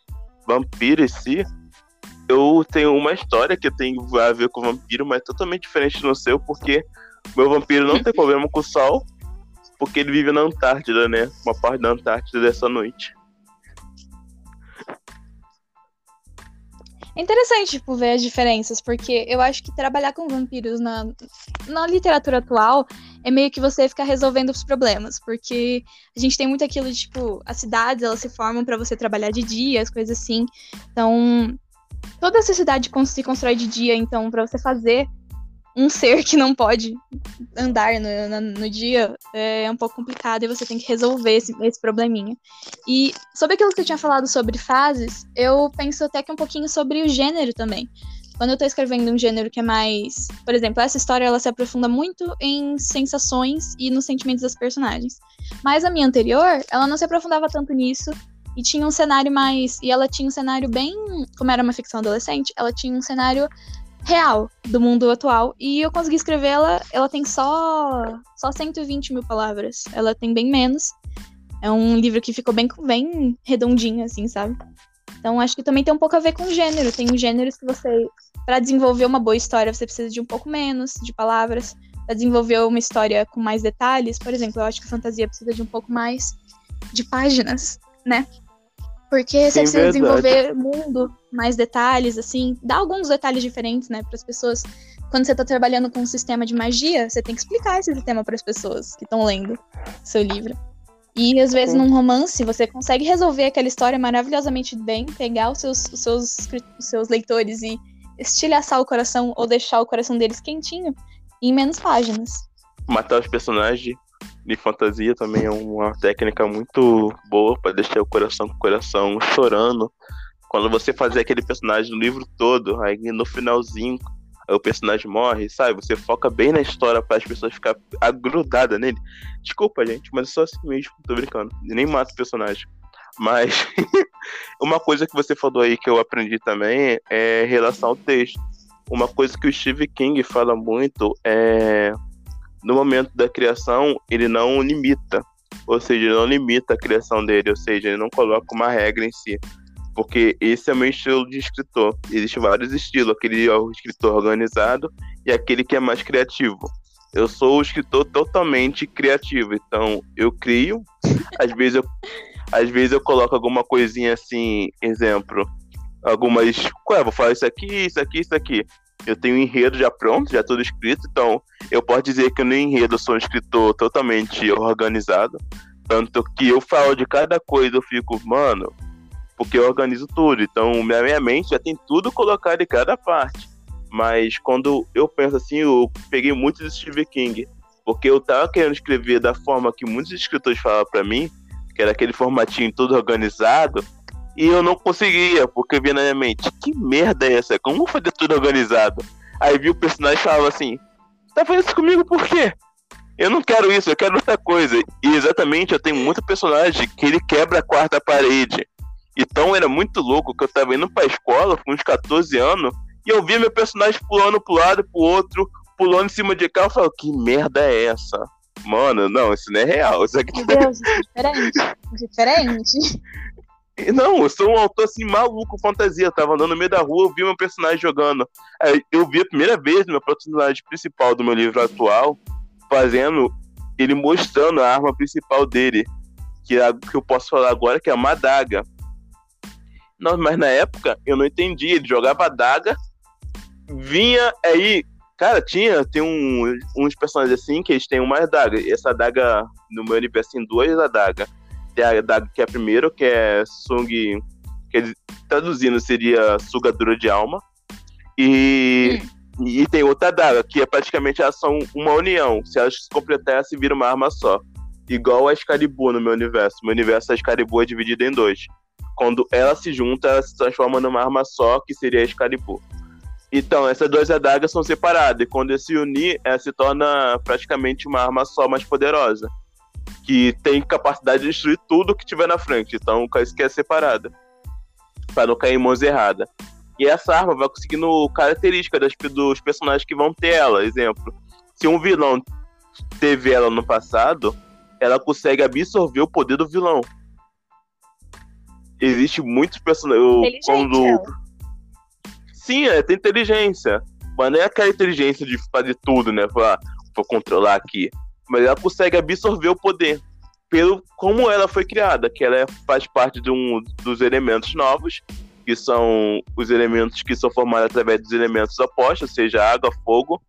vampiro em si, eu tenho uma história que tem a ver com vampiro, mas totalmente diferente do seu, porque meu vampiro não tem problema com o sol, porque ele vive na Antártida, né? Uma parte da Antártida dessa noite. É interessante, tipo, ver as diferenças, porque eu acho que trabalhar com vampiros na, na literatura atual é meio que você ficar resolvendo os problemas, porque a gente tem muito aquilo de, tipo, as cidades, elas se formam pra você trabalhar de dia, as coisas assim. Então, toda cidade con- se constrói de dia, então, pra você fazer um ser que não pode andar no, na- no dia é um pouco complicado e você tem que resolver esse, esse probleminha. E sobre aquilo que eu tinha falado sobre fases, eu penso até que um pouquinho sobre o gênero também. quando eu tô escrevendo um gênero que é mais. Por exemplo, essa história ela se aprofunda muito em sensações e nos sentimentos das personagens. Mas a minha anterior, ela não se aprofundava tanto nisso. E tinha um cenário mais. E ela tinha um cenário bem. Como era uma ficção adolescente, ela tinha um cenário real do mundo atual. E eu consegui escrever ela. Ela tem só. Só 120 mil palavras. Ela tem bem menos. É um livro que ficou bem, bem redondinho, assim, sabe? Então acho que também tem um pouco a ver com gênero. Tem gêneros que você. para desenvolver uma boa história, você precisa de um pouco menos de palavras. Pra desenvolver uma história com mais detalhes, por exemplo, eu acho que fantasia precisa de um pouco mais de páginas, né? Porque você Sim, precisa verdade. desenvolver mundo, mais detalhes, assim, dá alguns detalhes diferentes, né, para as pessoas. Quando você está trabalhando com um sistema de magia, você tem que explicar esse sistema para as pessoas que estão lendo seu livro. E às vezes num romance você consegue resolver aquela história maravilhosamente bem, pegar os seus, os seus, os seus leitores e estilhaçar o coração ou deixar o coração deles quentinho em menos páginas. Matar os personagens de fantasia também é uma técnica muito boa para deixar o coração com o coração chorando. Quando você fazer aquele personagem no livro todo, aí no finalzinho o personagem morre, sabe? Você foca bem na história para as pessoas ficarem agrudadas nele. Desculpa, gente, mas é só assim mesmo, tô brincando. Eu nem mato o personagem. Mas uma coisa que você falou aí que eu aprendi também é relação ao texto. Uma coisa que o Steve King fala muito é no momento da criação, ele não limita. Ou seja, ele não limita a criação dele, ou seja, ele não coloca uma regra em si. Porque esse é o meu estilo de escritor. Existem vários estilos, aquele é o escritor organizado e aquele que é mais criativo. Eu sou o escritor totalmente criativo, então eu crio, às vezes eu, às vezes eu coloco alguma coisinha assim, exemplo, algumas, ué, vou falar isso aqui, isso aqui, isso aqui eu tenho um enredo já pronto, já tudo escrito, então eu posso dizer que no enredo eu sou um escritor totalmente organizado. Tanto que eu falo de cada coisa, eu fico, mano, porque eu organizo tudo. Então, minha, mente já tem tudo colocado em cada parte. Mas quando eu penso assim, eu peguei muito de Stephen King. Porque eu tava querendo escrever da forma que muitos escritores falavam para mim, que era aquele formatinho todo organizado. E eu não conseguia, porque vinha na minha mente, que merda é essa? Como fazer tudo organizado? Aí vi o personagem e falava assim, tá fazendo isso comigo por quê? Eu não quero isso, eu quero outra coisa. E exatamente, eu tenho muito personagem que ele quebra a quarta parede. Então era muito louco que eu tava indo pra escola com uns 14 anos e eu via meu personagem pulando pro lado e pro outro, pulando em cima de cá. Eu falo, que merda é essa? Mano, não, isso não é real. Isso aqui... Meu Deus, diferente. diferente. Não, eu sou um autor assim maluco, fantasia. Eu tava andando no meio da rua, eu vi meu personagem jogando. Eu vi a primeira vez meu personagem principal do meu livro atual fazendo ele mostrando a arma principal dele, que é que eu posso falar agora, que é uma adaga. Não, mas na época eu não entendi. Ele jogava a adaga, vinha aí. Cara, tinha, tem um, uns personagens assim que eles têm uma adaga. E essa adaga, no meu universo, tem duas adagas tem a da, que é a primeira, que é Sung, que traduzindo seria sugadora de alma. E, hum. e tem outra daga, que é praticamente elas são uma união. Se elas se completassem, vira uma arma só. Igual a Excalibur no meu universo. Meu universo, a Excalibur é dividida em dois. Quando ela se junta, ela se transforma numa arma só, que seria a Excalibur. Então, essas duas adagas são separadas. E quando se unir, ela se torna praticamente uma arma só mais poderosa que tem capacidade de destruir tudo que tiver na frente. Então, isso que é separada. Para não cair em mãos erradas. E essa arma vai conseguindo características das, dos personagens que vão ter ela. Exemplo, se um vilão teve ela no passado, ela consegue absorver o poder do vilão. Existe muitos personagens. Quando... Sim, é, tem inteligência. Mas não é aquela inteligência de fazer tudo, né? Pra, controlar aqui mas ela consegue absorver o poder pelo como ela foi criada, que ela é, faz parte de um dos elementos novos, que são os elementos que são formados através dos elementos opostos, seja água, fogo.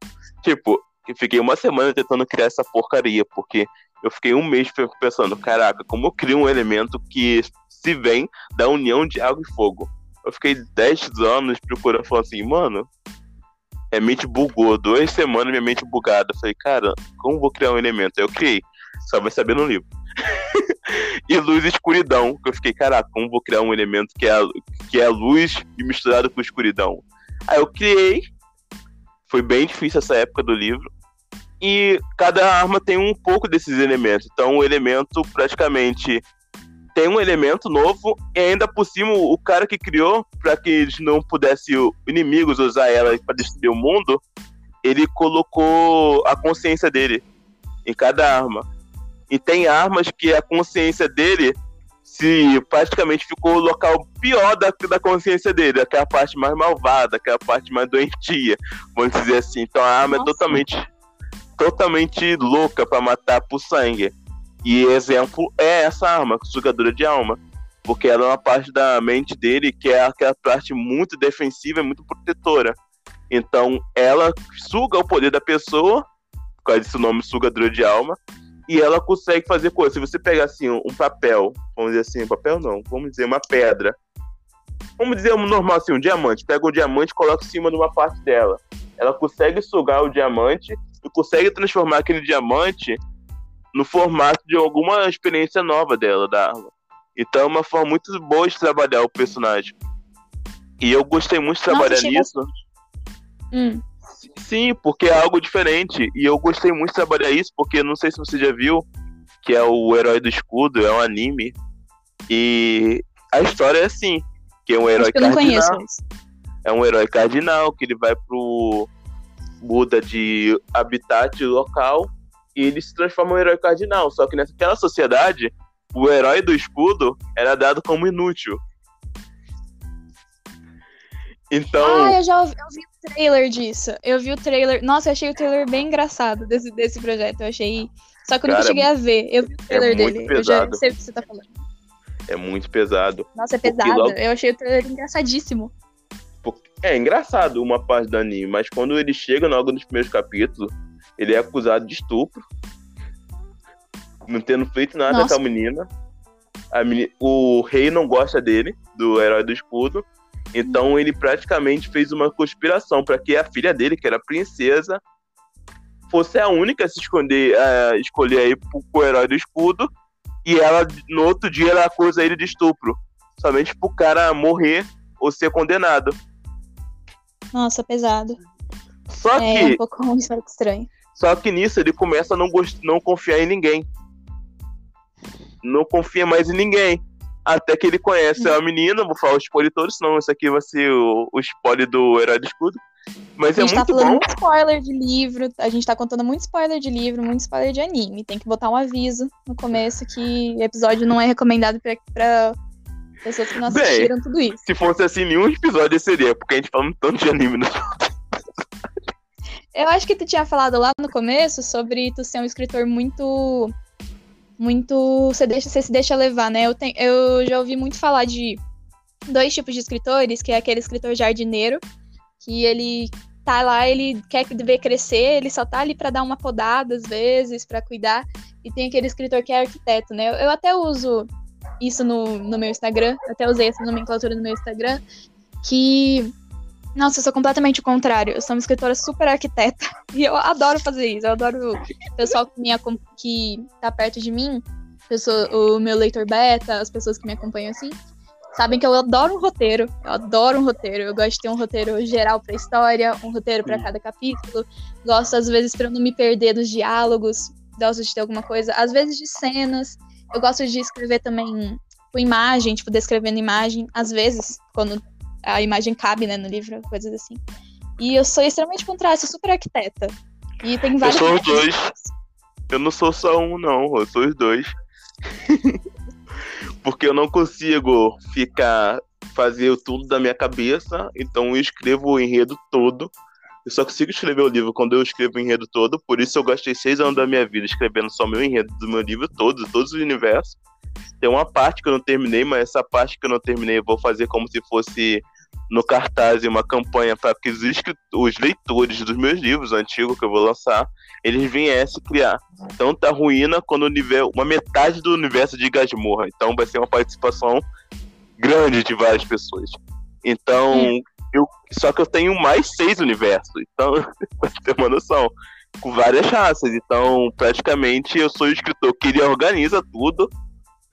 Tipo, eu fiquei uma semana tentando criar essa porcaria, porque eu fiquei um mês pensando, caraca, como eu crio um elemento que se vem da união de água e fogo? Eu fiquei 10 anos procurando, falando assim, mano, minha mente bugou. Duas semanas minha mente bugada. Eu falei, cara, como vou criar um elemento? Aí eu criei. Só vai saber no livro. e luz e escuridão. Que eu fiquei, caraca, como vou criar um elemento que é, que é luz misturado com escuridão? Aí eu criei. Foi bem difícil essa época do livro. E cada arma tem um pouco desses elementos. Então o elemento praticamente tem um elemento novo e ainda por cima o cara que criou para que eles não pudessem inimigos usar ela para destruir o mundo, ele colocou a consciência dele em cada arma. E tem armas que a consciência dele se praticamente ficou o local pior da, da consciência dele, aquela parte mais malvada, aquela parte mais doentia, vamos dizer assim. Então a arma é Nossa. é totalmente totalmente louca para matar por sangue. E exemplo é essa arma, sugadora de alma. Porque ela é uma parte da mente dele que é aquela parte muito defensiva e muito protetora. Então ela suga o poder da pessoa, por causa desse nome sugadora de alma, e ela consegue fazer coisas. Se você pegar assim um papel, vamos dizer assim, papel não, vamos dizer uma pedra. Vamos dizer um normal assim, um diamante. Pega o diamante e coloca em cima de uma parte dela. Ela consegue sugar o diamante e consegue transformar aquele diamante no formato de alguma experiência nova dela, da arma. Então é uma forma muito boa de trabalhar o personagem. E eu gostei muito de trabalhar Nossa, nisso. Hum. Sim, porque é algo diferente. E eu gostei muito de trabalhar isso, porque não sei se você já viu, que é o Herói do Escudo, é um anime. E a história é assim, que é um herói cardinal. Conheço, é um herói cardinal, que ele vai pro. muda de habitat local e ele se transforma em um herói cardinal. Só que naquela sociedade, o herói do escudo era dado como inútil. Então. Ah, eu já ouvi, eu vi o trailer disso. Eu vi o trailer. Nossa, eu achei o trailer bem engraçado desse, desse projeto. Eu achei. Só que eu nunca cheguei a ver. Eu vi o trailer é dele. Pesado. Eu já sei o que você tá falando. É muito pesado. Nossa, é pesado. Logo... Eu achei o trailer engraçadíssimo. É engraçado uma parte do anime, mas quando ele chega logo nos primeiros capítulos, ele é acusado de estupro, não tendo feito nada Nossa. com a menina. a menina. O rei não gosta dele, do herói do escudo. Então ele praticamente fez uma conspiração para que a filha dele, que era princesa, fosse a única a se esconder, a escolher aí pro, herói do escudo. E ela, no outro dia, ela acusa ele de estupro. Somente pro cara morrer ou ser condenado. Nossa, pesado. Só é, que. É um pouco estranho. Só que nisso ele começa a não, não confiar em ninguém. Não confia mais em ninguém. Até que ele conhece a menina, vou falar o spoiler todo, senão esse aqui vai ser o, o spoiler do Herói do Escudo. Mas é muito bom. A gente tá falando muito spoiler de livro, a gente tá contando muito spoiler de livro, muito spoiler de anime. Tem que botar um aviso no começo que o episódio não é recomendado pra, pra pessoas que não assistiram Bem, tudo isso. Se fosse assim, nenhum episódio seria, porque a gente fala tanto de anime no eu acho que tu tinha falado lá no começo sobre tu ser um escritor muito. Muito. Você, deixa, você se deixa levar, né? Eu, tenho, eu já ouvi muito falar de dois tipos de escritores, que é aquele escritor jardineiro, que ele tá lá, ele quer ver crescer, ele só tá ali para dar uma podada às vezes, para cuidar. E tem aquele escritor que é arquiteto, né? Eu, até uso isso no, no meu Instagram, até usei essa nomenclatura no meu Instagram, que nossa, eu sou completamente o contrário. Eu sou uma escritora super arquiteta. E eu adoro fazer isso. Eu adoro o pessoal que, me, que tá perto de mim, pessoa, o meu leitor beta, as pessoas que me acompanham assim, sabem que eu adoro um roteiro. Eu adoro um roteiro. Eu gosto de ter um roteiro geral pra história, um roteiro para cada capítulo. Gosto, às vezes, pra eu não me perder nos diálogos. Gosto de ter alguma coisa, às vezes de cenas. Eu gosto de escrever também com imagem, tipo, descrevendo imagem. Às vezes, quando a imagem cabe, né, no livro, coisas assim. E eu sou extremamente contrária, sou super arquiteta. E tem vários. Eu sou os dois. Eu não sou só um, não, eu sou os dois. Porque eu não consigo ficar fazer tudo da minha cabeça, então eu escrevo o enredo todo. Eu só consigo escrever o livro quando eu escrevo o enredo todo, por isso eu gastei seis anos da minha vida escrevendo só meu enredo do meu livro todo, todos os universos. Tem uma parte que eu não terminei, mas essa parte que eu não terminei eu vou fazer como se fosse no cartaz uma campanha para que os, os, leitores dos meus livros antigos que eu vou lançar, eles viessem criar. Então tá ruína quando nivel, uma metade do universo de Gasmorra. Então vai ser uma participação grande de várias pessoas. Então, eu, só que eu tenho mais seis universos. Então, pra ter uma noção. Com várias raças. Então, praticamente, eu sou o escritor que ele organiza tudo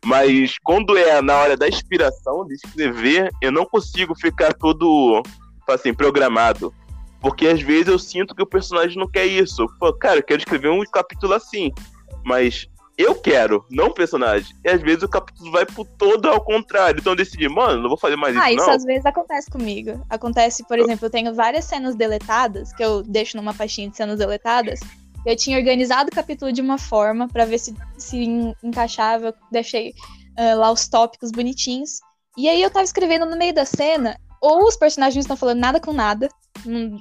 mas quando é na hora da inspiração, de escrever, eu não consigo ficar todo assim, programado. Porque às vezes eu sinto que o personagem não quer isso. Pô, cara, eu quero escrever um capítulo assim. Mas eu quero, não o personagem. E às vezes o capítulo vai pro todo ao contrário. Então eu decidi, mano, não vou fazer mais ah, isso. Ah, isso não. às vezes acontece comigo. Acontece, por exemplo, eu tenho várias cenas deletadas, que eu deixo numa pastinha de cenas deletadas. Eu tinha organizado o capítulo de uma forma para ver se, se encaixava. Eu deixei uh, lá os tópicos bonitinhos. E aí eu tava escrevendo no meio da cena, ou os personagens não estão falando nada com nada.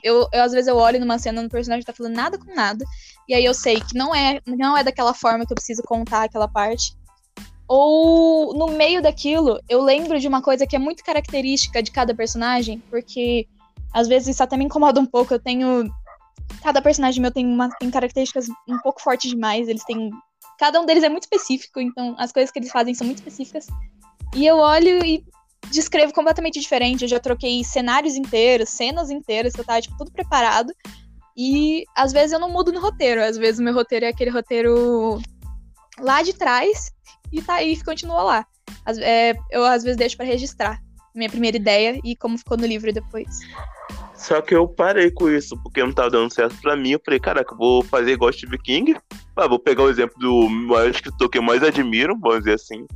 Eu, eu, às vezes eu olho numa cena no personagem tá falando nada com nada. E aí eu sei que não é, não é daquela forma que eu preciso contar aquela parte. Ou no meio daquilo, eu lembro de uma coisa que é muito característica de cada personagem, porque às vezes isso até me incomoda um pouco. Eu tenho. Cada personagem meu tem, uma, tem características um pouco fortes demais. Eles têm. Cada um deles é muito específico, então as coisas que eles fazem são muito específicas. E eu olho e descrevo completamente diferente. Eu já troquei cenários inteiros, cenas inteiras, que eu tava, tipo, tudo preparado. E às vezes eu não mudo no roteiro. Às vezes o meu roteiro é aquele roteiro lá de trás e tá aí continua lá. Às, é, eu às vezes deixo para registrar minha primeira ideia e como ficou no livro depois. Só que eu parei com isso, porque não tava dando certo pra mim. Eu falei, caraca, vou fazer igual Steve King. Ah, vou pegar o exemplo do maior escritor que eu mais admiro, vamos dizer assim,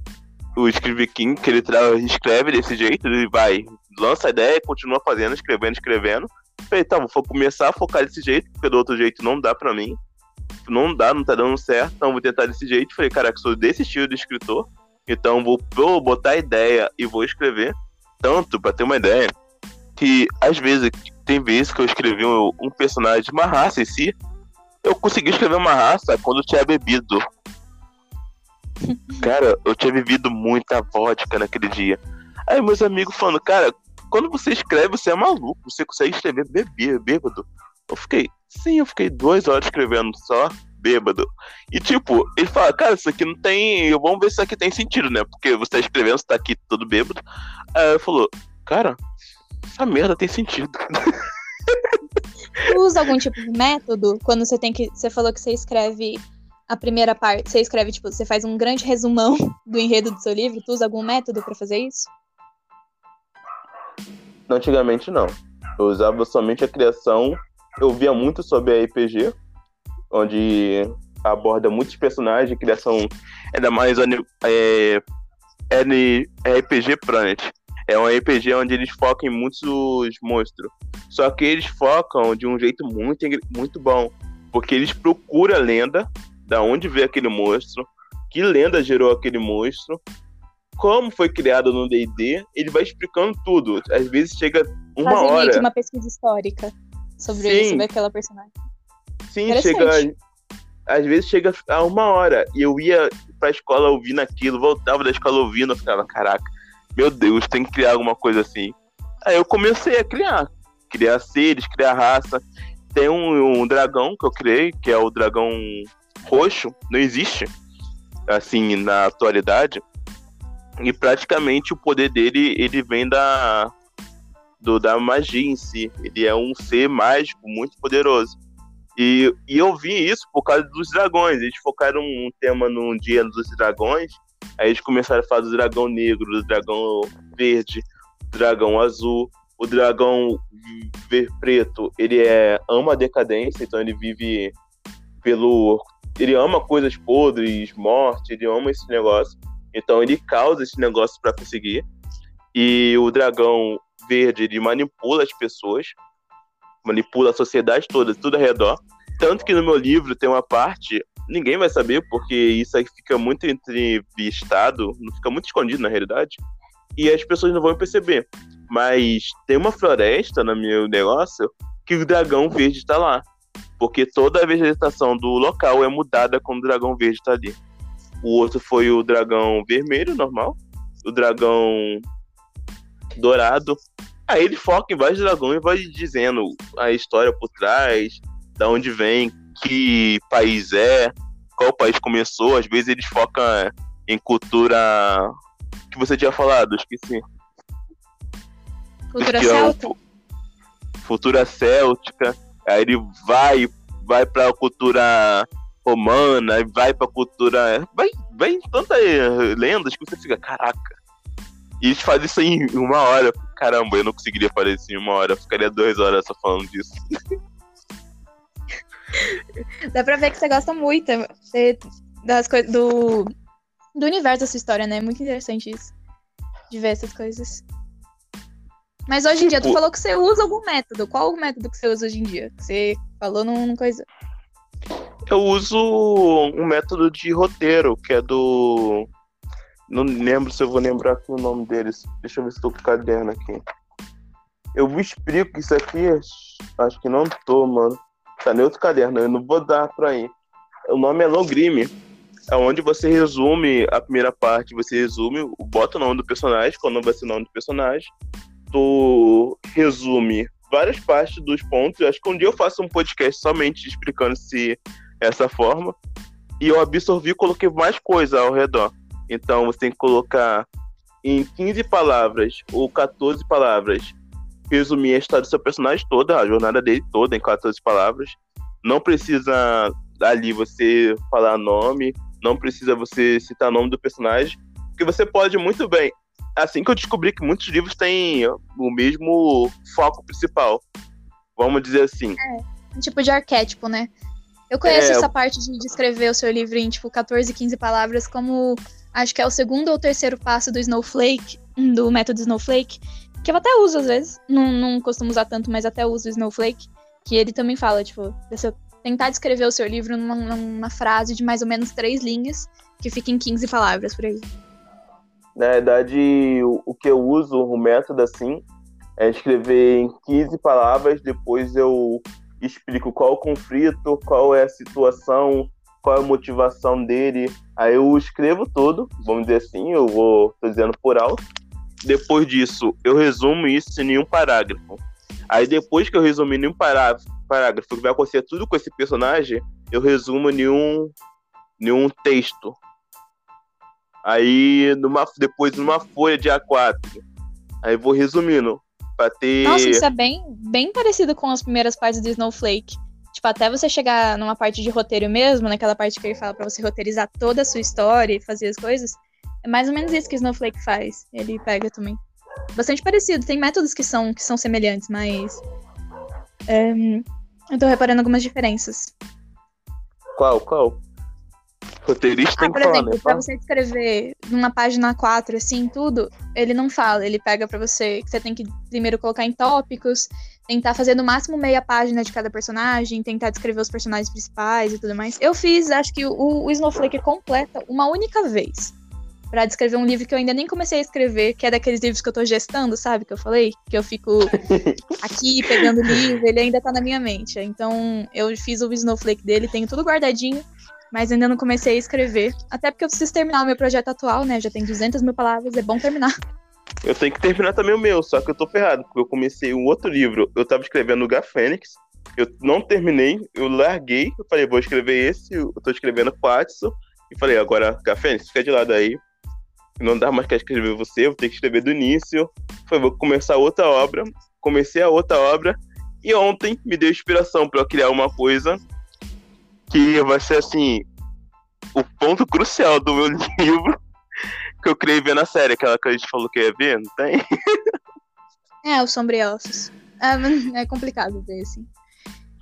o Steve King, que ele escreve desse jeito, ele vai, lança a ideia, continua fazendo, escrevendo, escrevendo. Falei, tá, vou começar a focar desse jeito, porque do outro jeito não dá pra mim. Não dá, não tá dando certo, então vou tentar desse jeito. Falei, caraca, sou desse estilo de escritor, então vou, vou botar a ideia e vou escrever. Tanto, pra ter uma ideia, que às vezes, tem vezes que eu escrevi um, um personagem, uma raça em si, eu consegui escrever uma raça quando eu tinha bebido. Cara, eu tinha bebido muita vodka naquele dia. Aí meus amigos falando, cara, quando você escreve, você é maluco, você consegue escrever beber, bêbado. Eu fiquei, sim, eu fiquei duas horas escrevendo só bêbado. E tipo, ele fala, cara, isso aqui não tem. Vamos ver se isso aqui tem sentido, né? Porque você tá escrevendo, você tá aqui todo bêbado. Aí ele falou, cara, essa merda tem sentido. Tu usa algum tipo de método quando você tem que. Você falou que você escreve a primeira parte, você escreve, tipo, você faz um grande resumão do enredo do seu livro, tu usa algum método para fazer isso? Antigamente não. Eu usava somente a criação. Eu via muito sobre a RPG, onde aborda muitos personagens, criação ainda mais é, é, RPG Planet. É um RPG onde eles focam em muitos monstros. Só que eles focam de um jeito muito, muito bom. Porque eles procuram a lenda da onde veio aquele monstro, que lenda gerou aquele monstro, como foi criado no D&D, ele vai explicando tudo. Às vezes chega uma Fazer hora. Meio uma pesquisa histórica sobre, Sim. sobre aquela personagem. Sim, chega. Às vezes chega a uma hora. E eu ia pra escola ouvindo aquilo, voltava da escola ouvindo, eu ficava, caraca, meu Deus, tem que criar alguma coisa assim. Aí eu comecei a criar. Criar seres, criar raça. Tem um, um dragão que eu criei, que é o dragão roxo não existe assim na atualidade e praticamente o poder dele ele vem da do, da magia em si ele é um ser mágico muito poderoso e, e eu vi isso por causa dos dragões eles focaram um tema num dia dos dragões aí eles começaram a falar do dragão negro do dragão verde do dragão azul o dragão ver preto ele é ama a decadência então ele vive pelo ele ama coisas podres, morte, ele ama esse negócio. Então ele causa esse negócio para conseguir. E o dragão verde, ele manipula as pessoas, manipula a sociedade toda, tudo ao redor. Tanto que no meu livro tem uma parte, ninguém vai saber, porque isso aí fica muito entrevistado, fica muito escondido na realidade, e as pessoas não vão perceber. Mas tem uma floresta no meu negócio que o dragão verde está lá porque toda a vegetação do local é mudada quando o dragão verde está ali. O outro foi o dragão vermelho, normal. O dragão dourado. Aí ele foca em vários dragões e vai dizendo a história por trás, da onde vem, que país é, qual país começou. Às vezes eles focam em cultura que você tinha falado, esqueci. Cultura céltica. Cultura céltica. Aí ele vai, vai pra cultura romana, vai pra cultura. Vai, vai tantas lendas que você fica, caraca. E eles fazem isso em uma hora. caramba, eu não conseguiria fazer isso em uma hora. Eu ficaria duas horas só falando disso. Dá pra ver que você gosta muito você, das coisas do, do universo dessa história, né? Muito interessante isso. De ver essas coisas. Mas hoje em dia, tu falou que você usa algum método. Qual o método que você usa hoje em dia? Você falou numa coisa. Eu uso um método de roteiro, que é do. Não lembro se eu vou lembrar aqui o nome deles. Deixa eu ver se estou com o caderno aqui. Eu explico isso aqui. Acho que não tô, mano. Tá nem outro caderno, eu não vou dar pra ir. O nome é Logrime. É onde você resume a primeira parte, você resume, bota o nome do personagem, qual nome vai ser o nome do personagem. Tu resume várias partes dos pontos. Eu acho que um dia eu faço um podcast somente explicando se essa forma. E eu absorvi e coloquei mais coisa ao redor. Então você tem que colocar em 15 palavras ou 14 palavras, resumir a história do seu personagem toda, a jornada dele toda em 14 palavras. Não precisa ali você falar nome, não precisa você citar nome do personagem, porque você pode muito bem. Assim que eu descobri que muitos livros têm o mesmo foco principal. Vamos dizer assim. É, um tipo de arquétipo, né? Eu conheço é... essa parte de descrever o seu livro em, tipo, 14, 15 palavras como acho que é o segundo ou terceiro passo do Snowflake, do método Snowflake, que eu até uso às vezes. Não, não costumo usar tanto, mas até uso o Snowflake, que ele também fala, tipo, tentar descrever o seu livro numa, numa frase de mais ou menos três linhas, que fica em 15 palavras por aí. Na verdade, o, o que eu uso, o método assim, é escrever em 15 palavras, depois eu explico qual o conflito, qual é a situação, qual é a motivação dele. Aí eu escrevo tudo, vamos dizer assim, eu vou, tô dizendo por alto. Depois disso, eu resumo isso em um parágrafo. Aí depois que eu resumi em um parágrafo, parágrafo que vai acontecer tudo com esse personagem, eu resumo em um, em um texto. Aí numa, depois numa folha de A4. Aí vou resumindo. Pra ter... Nossa, isso é bem, bem parecido com as primeiras partes do Snowflake. Tipo, até você chegar numa parte de roteiro mesmo, naquela parte que ele fala para você roteirizar toda a sua história e fazer as coisas, é mais ou menos isso que o Snowflake faz. Ele pega também. Bastante parecido. Tem métodos que são, que são semelhantes, mas. Um, eu tô reparando algumas diferenças. Qual? Qual? Roteirista ah, tem por que exemplo, falar, né? pra você escrever numa página 4, assim, tudo, ele não fala. Ele pega para você que você tem que primeiro colocar em tópicos, tentar fazer no máximo meia página de cada personagem, tentar descrever os personagens principais e tudo mais. Eu fiz, acho que o, o Snowflake completa uma única vez para descrever um livro que eu ainda nem comecei a escrever, que é daqueles livros que eu tô gestando, sabe? Que eu falei? Que eu fico aqui pegando o livro, ele ainda tá na minha mente. Então, eu fiz o Snowflake dele, tenho tudo guardadinho, mas ainda não comecei a escrever. Até porque eu preciso terminar o meu projeto atual, né? Já tem 200 mil palavras, é bom terminar. Eu tenho que terminar também o meu, só que eu tô ferrado, porque eu comecei um outro livro, eu tava escrevendo o Fênix, eu não terminei, eu larguei, eu falei, vou escrever esse, eu tô escrevendo Patson, e falei, agora, Fênix, fica de lado aí, não dá mais para escrever você, vou ter que escrever do início. Foi, vou começar outra obra. Comecei a outra obra e ontem me deu inspiração para criar uma coisa que vai ser assim o ponto crucial do meu livro que eu criei vendo a série, aquela que a gente falou que ia ver, não tem? É, o Sombriossos. É, é complicado ver, assim.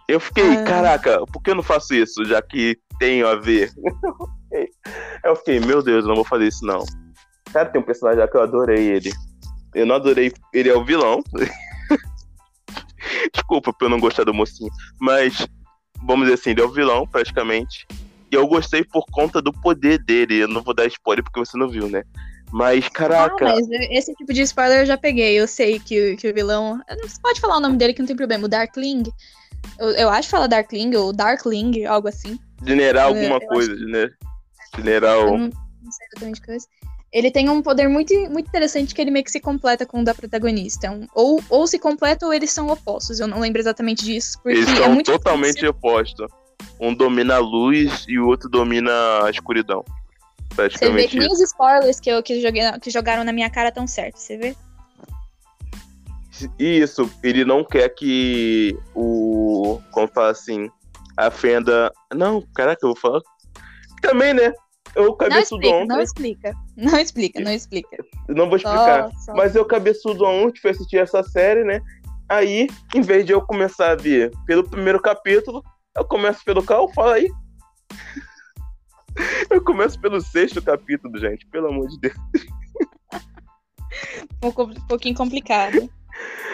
Eu fiquei, ah. caraca, por que eu não faço isso, já que tem a ver? eu fiquei, meu Deus, não vou fazer isso não. Cara, tem um personagem lá que eu adorei ele. Eu não adorei. Ele é o vilão. Desculpa por eu não gostar do mocinho. Mas, vamos dizer assim, ele é o vilão, praticamente. E eu gostei por conta do poder dele. Eu não vou dar spoiler porque você não viu, né? Mas, caraca. Ah, mas esse tipo de spoiler eu já peguei. Eu sei que, que o vilão. Você pode falar o nome dele que não tem problema. O Darkling. Eu, eu acho que fala Darkling ou Darkling, algo assim. General alguma eu coisa, né? General. Eu não, não sei exatamente coisa ele tem um poder muito, muito interessante que ele meio que se completa com o da protagonista. Um, ou, ou se completa ou eles são opostos. Eu não lembro exatamente disso. Porque eles são é muito totalmente opostos. Um domina a luz e o outro domina a escuridão. Você vê que nem os spoilers que, eu, que, joguei, que jogaram na minha cara tão certo, você vê? Isso, ele não quer que o. Como fala assim? A Fenda. Não, caraca, eu vou falar. Também, né? Eu não explica, não explica. Não explica, não explica. Não vou explicar. Nossa. Mas eu, cabeçudo ontem, fui assistir essa série, né? Aí, em vez de eu começar a ver pelo primeiro capítulo, eu começo pelo qual? Fala aí. Eu começo pelo sexto capítulo, gente. Pelo amor de Deus. Um um pouquinho complicado.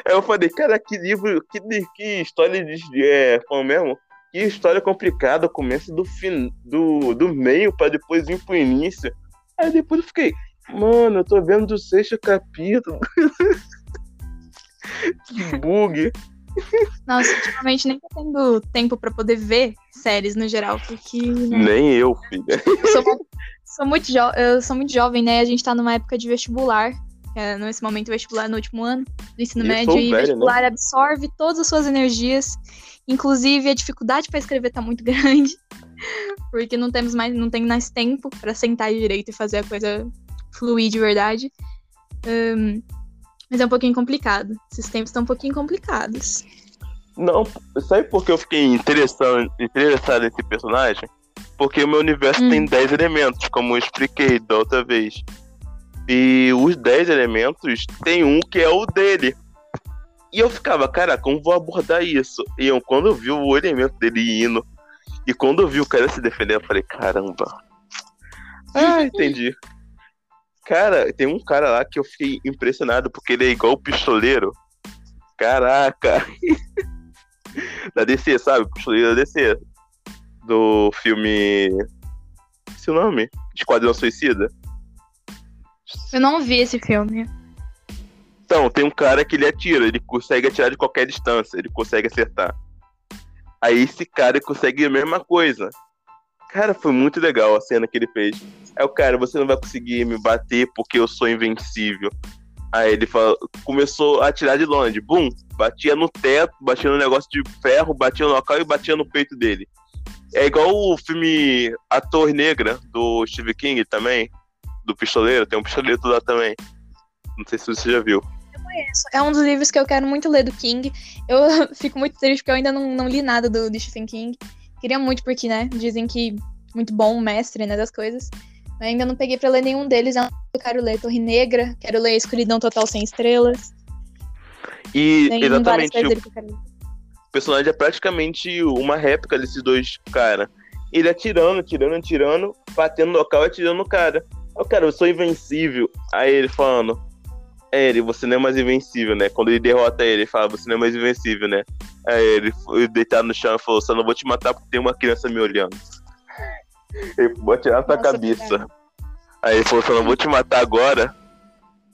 Aí eu falei, cara, que livro, que, que história de. É, como mesmo? Que história complicada. Começa do, fim, do, do meio pra depois ir pro início. Aí depois eu fiquei, mano, eu tô vendo do sexto capítulo. que bug. Nossa, ultimamente nem tô tendo tempo pra poder ver séries no geral, porque né, Nem eu, filha. eu sou, sou muito jo- eu sou muito jovem, né? A gente tá numa época de vestibular. é, nesse momento, vestibular é no último ano do ensino Eu médio. sou E velho, né? vestibular absorve todas as suas energias. Inclusive, a dificuldade pra escrever tá muito grande. Porque não temos mais, não tem mais tempo pra sentar direito e fazer a coisa fluir de verdade. Ahn, mas é um pouquinho complicado. Esses tempos estão um pouquinho complicados. Não, sabe por que eu fiquei interessado, interessado nesse personagem? Porque o meu universo Hum. tem 10 elementos, como eu expliquei da outra vez. E os 10 elementos tem um que é o dele. E eu ficava, cara, como vou abordar isso? E eu, quando eu vi o elemento dele indo, e quando eu vi o cara se defender, eu falei, caramba. Ah, entendi. Cara, tem um cara lá que eu fiquei impressionado, porque ele é igual o pistoleiro. Caraca! da DC, sabe? Pistoleiro da DC. Do filme. O nome? Esquadrão Suicida. Eu não vi esse filme. Então, tem um cara que ele atira, ele consegue atirar de qualquer distância, ele consegue acertar. Aí esse cara consegue a mesma coisa. Cara, foi muito legal a cena que ele fez. Aí o cara, você não vai conseguir me bater porque eu sou invencível. Aí ele fala, começou a atirar de longe, bum, batia no teto, batia no negócio de ferro, batia no local e batia no peito dele. É igual o filme A Torre Negra, do Steve King também, do pistoleiro, tem um pistoleiro lá também. Não sei se você já viu. É um dos livros que eu quero muito ler do King. Eu fico muito triste porque eu ainda não, não li nada do, do Stephen King. Queria muito, porque, né? Dizem que muito bom mestre, né, das coisas. Mas ainda não peguei pra ler nenhum deles. Eu quero ler Torre Negra, quero ler Escuridão Total Sem Estrelas. E Tem exatamente, o eu personagem é praticamente uma réplica desses dois caras. Ele atirando, atirando, atirando, batendo no local e atirando no cara. O cara, eu sou invencível. Aí ele falando, é ele, você não é mais invencível, né? Quando ele derrota ele, ele fala, você não é mais invencível, né? Aí ele foi deitado no chão e falou, só não vou te matar porque tem uma criança me olhando. Ele vou atirar na tua Nossa, cabeça. Aí ele falou, só não vou te matar agora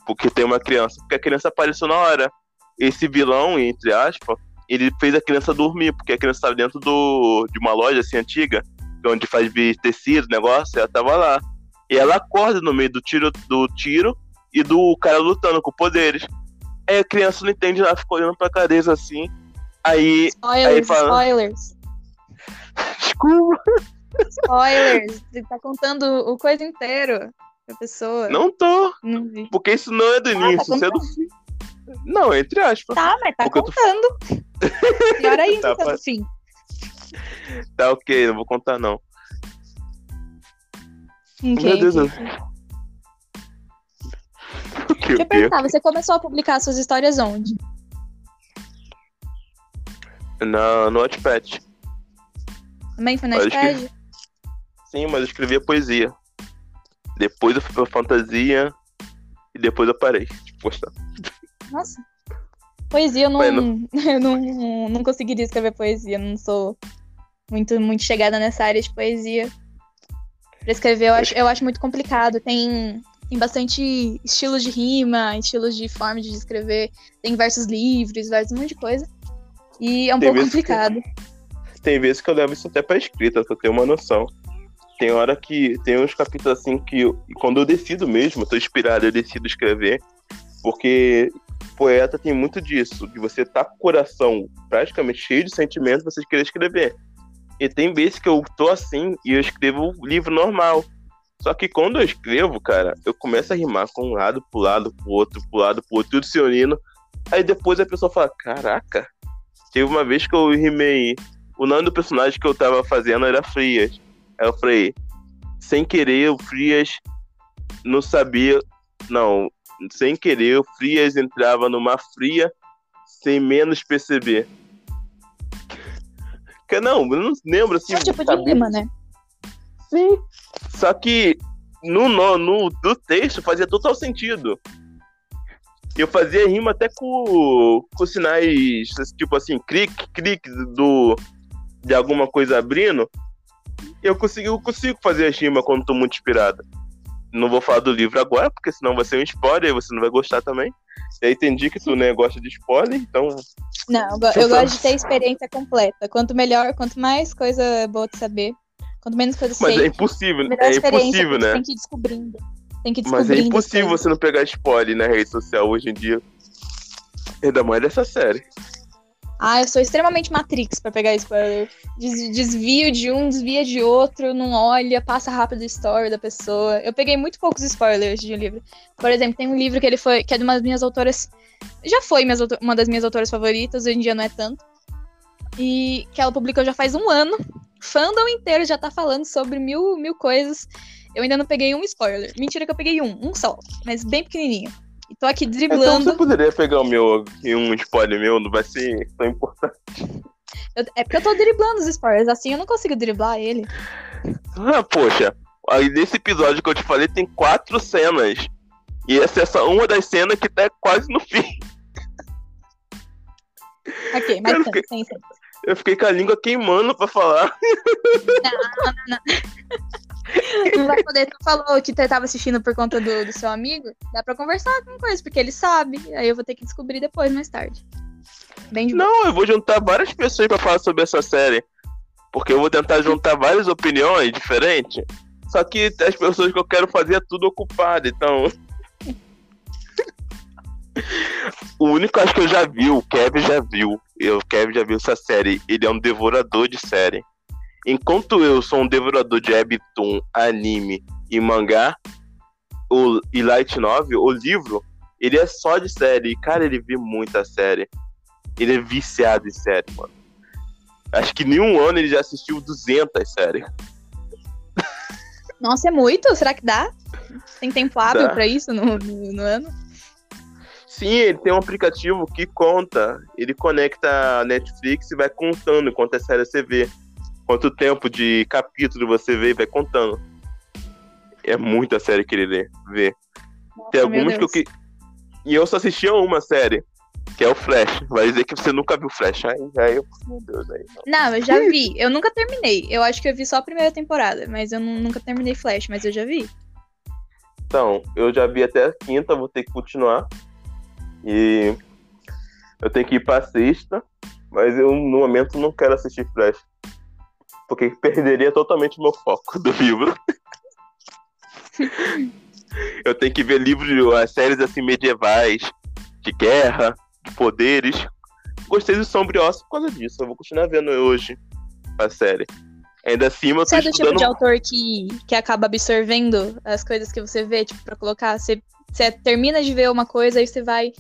porque tem uma criança. Porque a criança apareceu na hora. Esse vilão, entre aspas, ele fez a criança dormir, porque a criança estava dentro do, de uma loja assim antiga, onde faz tecido, negócio, ela tava lá. E ela acorda no meio do tiro, do tiro e do cara lutando com poderes. Aí a criança não entende nada, fica olhando pra cabeça assim. Aí. Spoilers, fala- spoilers, Desculpa. spoilers. Você tá contando o coisa inteiro pra pessoa. Não tô. Não. Porque isso não é do tá início, isso é do fim. Não, entre aspas. Tá, mas tá Porque eu tô- contando. Pior ainda, Tá, tá, pa- fim. Tá ok, não vou contar não. Ok, Meu Deus. ok. O que, Deixa eu perguntar, você começou a publicar suas histórias onde? Na, no Wattpad. Também foi que- Wattpad? Sim, mas eu escrevia poesia. Depois eu fui pra fantasia e depois eu parei de postar. Nossa. Poesia, eu não, Ué, eu não, não conseguiria escrever poesia. Não sou muito, muito chegada nessa área de poesia. Pra escrever, eu acho, eu acho muito complicado. Tem, tem bastante estilos de rima, estilos de forma de escrever. Tem versos livres, versos, um monte de coisa. E é um Tem pouco vezes que- complicado. Tem vezes que eu levo isso até pra escrita, pra ter uma noção. Tem hora que. Tem uns capítulos assim que eu- quando eu decido mesmo, eu tô inspirado, eu decido escrever. Porque poeta tem muito disso, de você tá com o coração praticamente cheio de sentimento, você querer escrever. E tem vezes que eu tô assim e eu escrevo um livro normal. Só que quando eu escrevo, cara, eu começo a rimar com um lado pro lado, pro outro, pro lado, pro outro, tudo se unindo. Aí depois a pessoa fala, caraca, teve uma vez que eu rimei. O nome do personagem que eu tava fazendo era Frias. Aí eu falei, sem querer, o Frias não sabia. Não, sem querer, o Frias entrava numa fria sem menos perceber. Que não, eu não lembro assim. É tipo de rima, né? Sim. Só que no, no, no do texto fazia total sentido. Eu fazia rima até com, com sinais, tipo assim, clique, clique do, de alguma coisa abrindo. Eu consigo, eu consigo fazer a rima quando tô muito inspirado. Não vou falar do livro agora, porque senão vai ser um spoiler e você não vai gostar também. Eu entendi que tu né, gosta de spoiler, então. Não, eu, eu gosto de ter experiência completa. Quanto melhor, quanto mais coisa boa de saber, quanto menos coisa Mas sei, é impossível, é impossível, né? Tem que ir descobrindo. Tem que ir Mas descobrindo. é impossível as coisas. você não pegar spoiler na rede social hoje em dia. Ainda mais dessa série. Ah, eu sou extremamente Matrix pra pegar spoiler. Des- Desvio de um, desvia de outro, não olha, passa rápido a story da pessoa. Eu peguei muito poucos spoilers de um livro. Por exemplo, tem um livro que ele foi, que é de uma das minhas autoras. Já foi minhas uma das minhas autoras favoritas, hoje em dia não é tanto. E que ela publicou já faz um ano. Fandom inteiro já tá falando sobre mil, mil coisas. Eu ainda não peguei um spoiler. Mentira que eu peguei um, um só, mas bem pequenininho. E tô aqui Então driblando. você poderia pegar o meu e um spoiler meu, não vai ser tão importante. Eu- é porque eu tô driblando os spoilers, assim eu não consigo driblar ele. Ah, poxa. Aí nesse episódio que eu te falei tem quatro cenas. E essa é só uma das cenas que tá quase no fim. Ok, mas fiquei- tem, tem. Eu fiquei com a língua queimando pra falar. Não vai poder. Tu falou que você tava assistindo por conta do, do seu amigo. Dá pra conversar com coisa, porque ele sabe. Aí eu vou ter que descobrir depois, mais tarde. Bem de. Não, eu vou juntar várias pessoas pra falar sobre essa série. Porque eu vou tentar juntar várias opiniões diferentes. Só que as pessoas que eu quero fazer é tudo ocupado, então. O único acho que eu já vi, o Kevin já viu. Eu, o Kevin já viu essa série. Ele é um devorador de série. Enquanto eu sou um devorador de webtoon, anime e mangá, o, e light novel, o livro, ele é só de série. E, cara, ele vê muita série. Ele é viciado em série, mano. Acho que em um ano ele já assistiu 200 séries. Nossa, é muito? Será que dá? Tem tempo hábil Dá. pra isso no, no, no ano? Sim, ele tem um aplicativo que conta. Ele conecta a Netflix e vai contando quantas séries você vê. Quanto tempo de capítulo você vê e vai contando. É muita série que ele lê, vê. Tem Nossa, meu algumas que eu que. E eu só assisti a uma série, que é o Flash. Vai dizer que você nunca viu Flash. Aí, aí eu. Meu Deus, aí. não. Eu já vi. Eu nunca terminei. Eu acho que eu vi só a primeira temporada, mas eu nu- nunca terminei Flash, mas eu já vi. Então, eu já vi até a quinta, vou ter que continuar. E eu tenho que ir pra sexta, mas eu no momento não quero assistir Flash. Porque perderia totalmente o meu foco do livro. eu tenho que ver livros, as séries assim medievais, de guerra, de poderes. Gostei do Sombrios por causa disso. Eu vou continuar vendo hoje a série. Ainda assim, eu tô Você é do tipo de autor que, que acaba absorvendo as coisas que você vê, tipo, pra colocar. Você, você termina de ver uma coisa e você vai.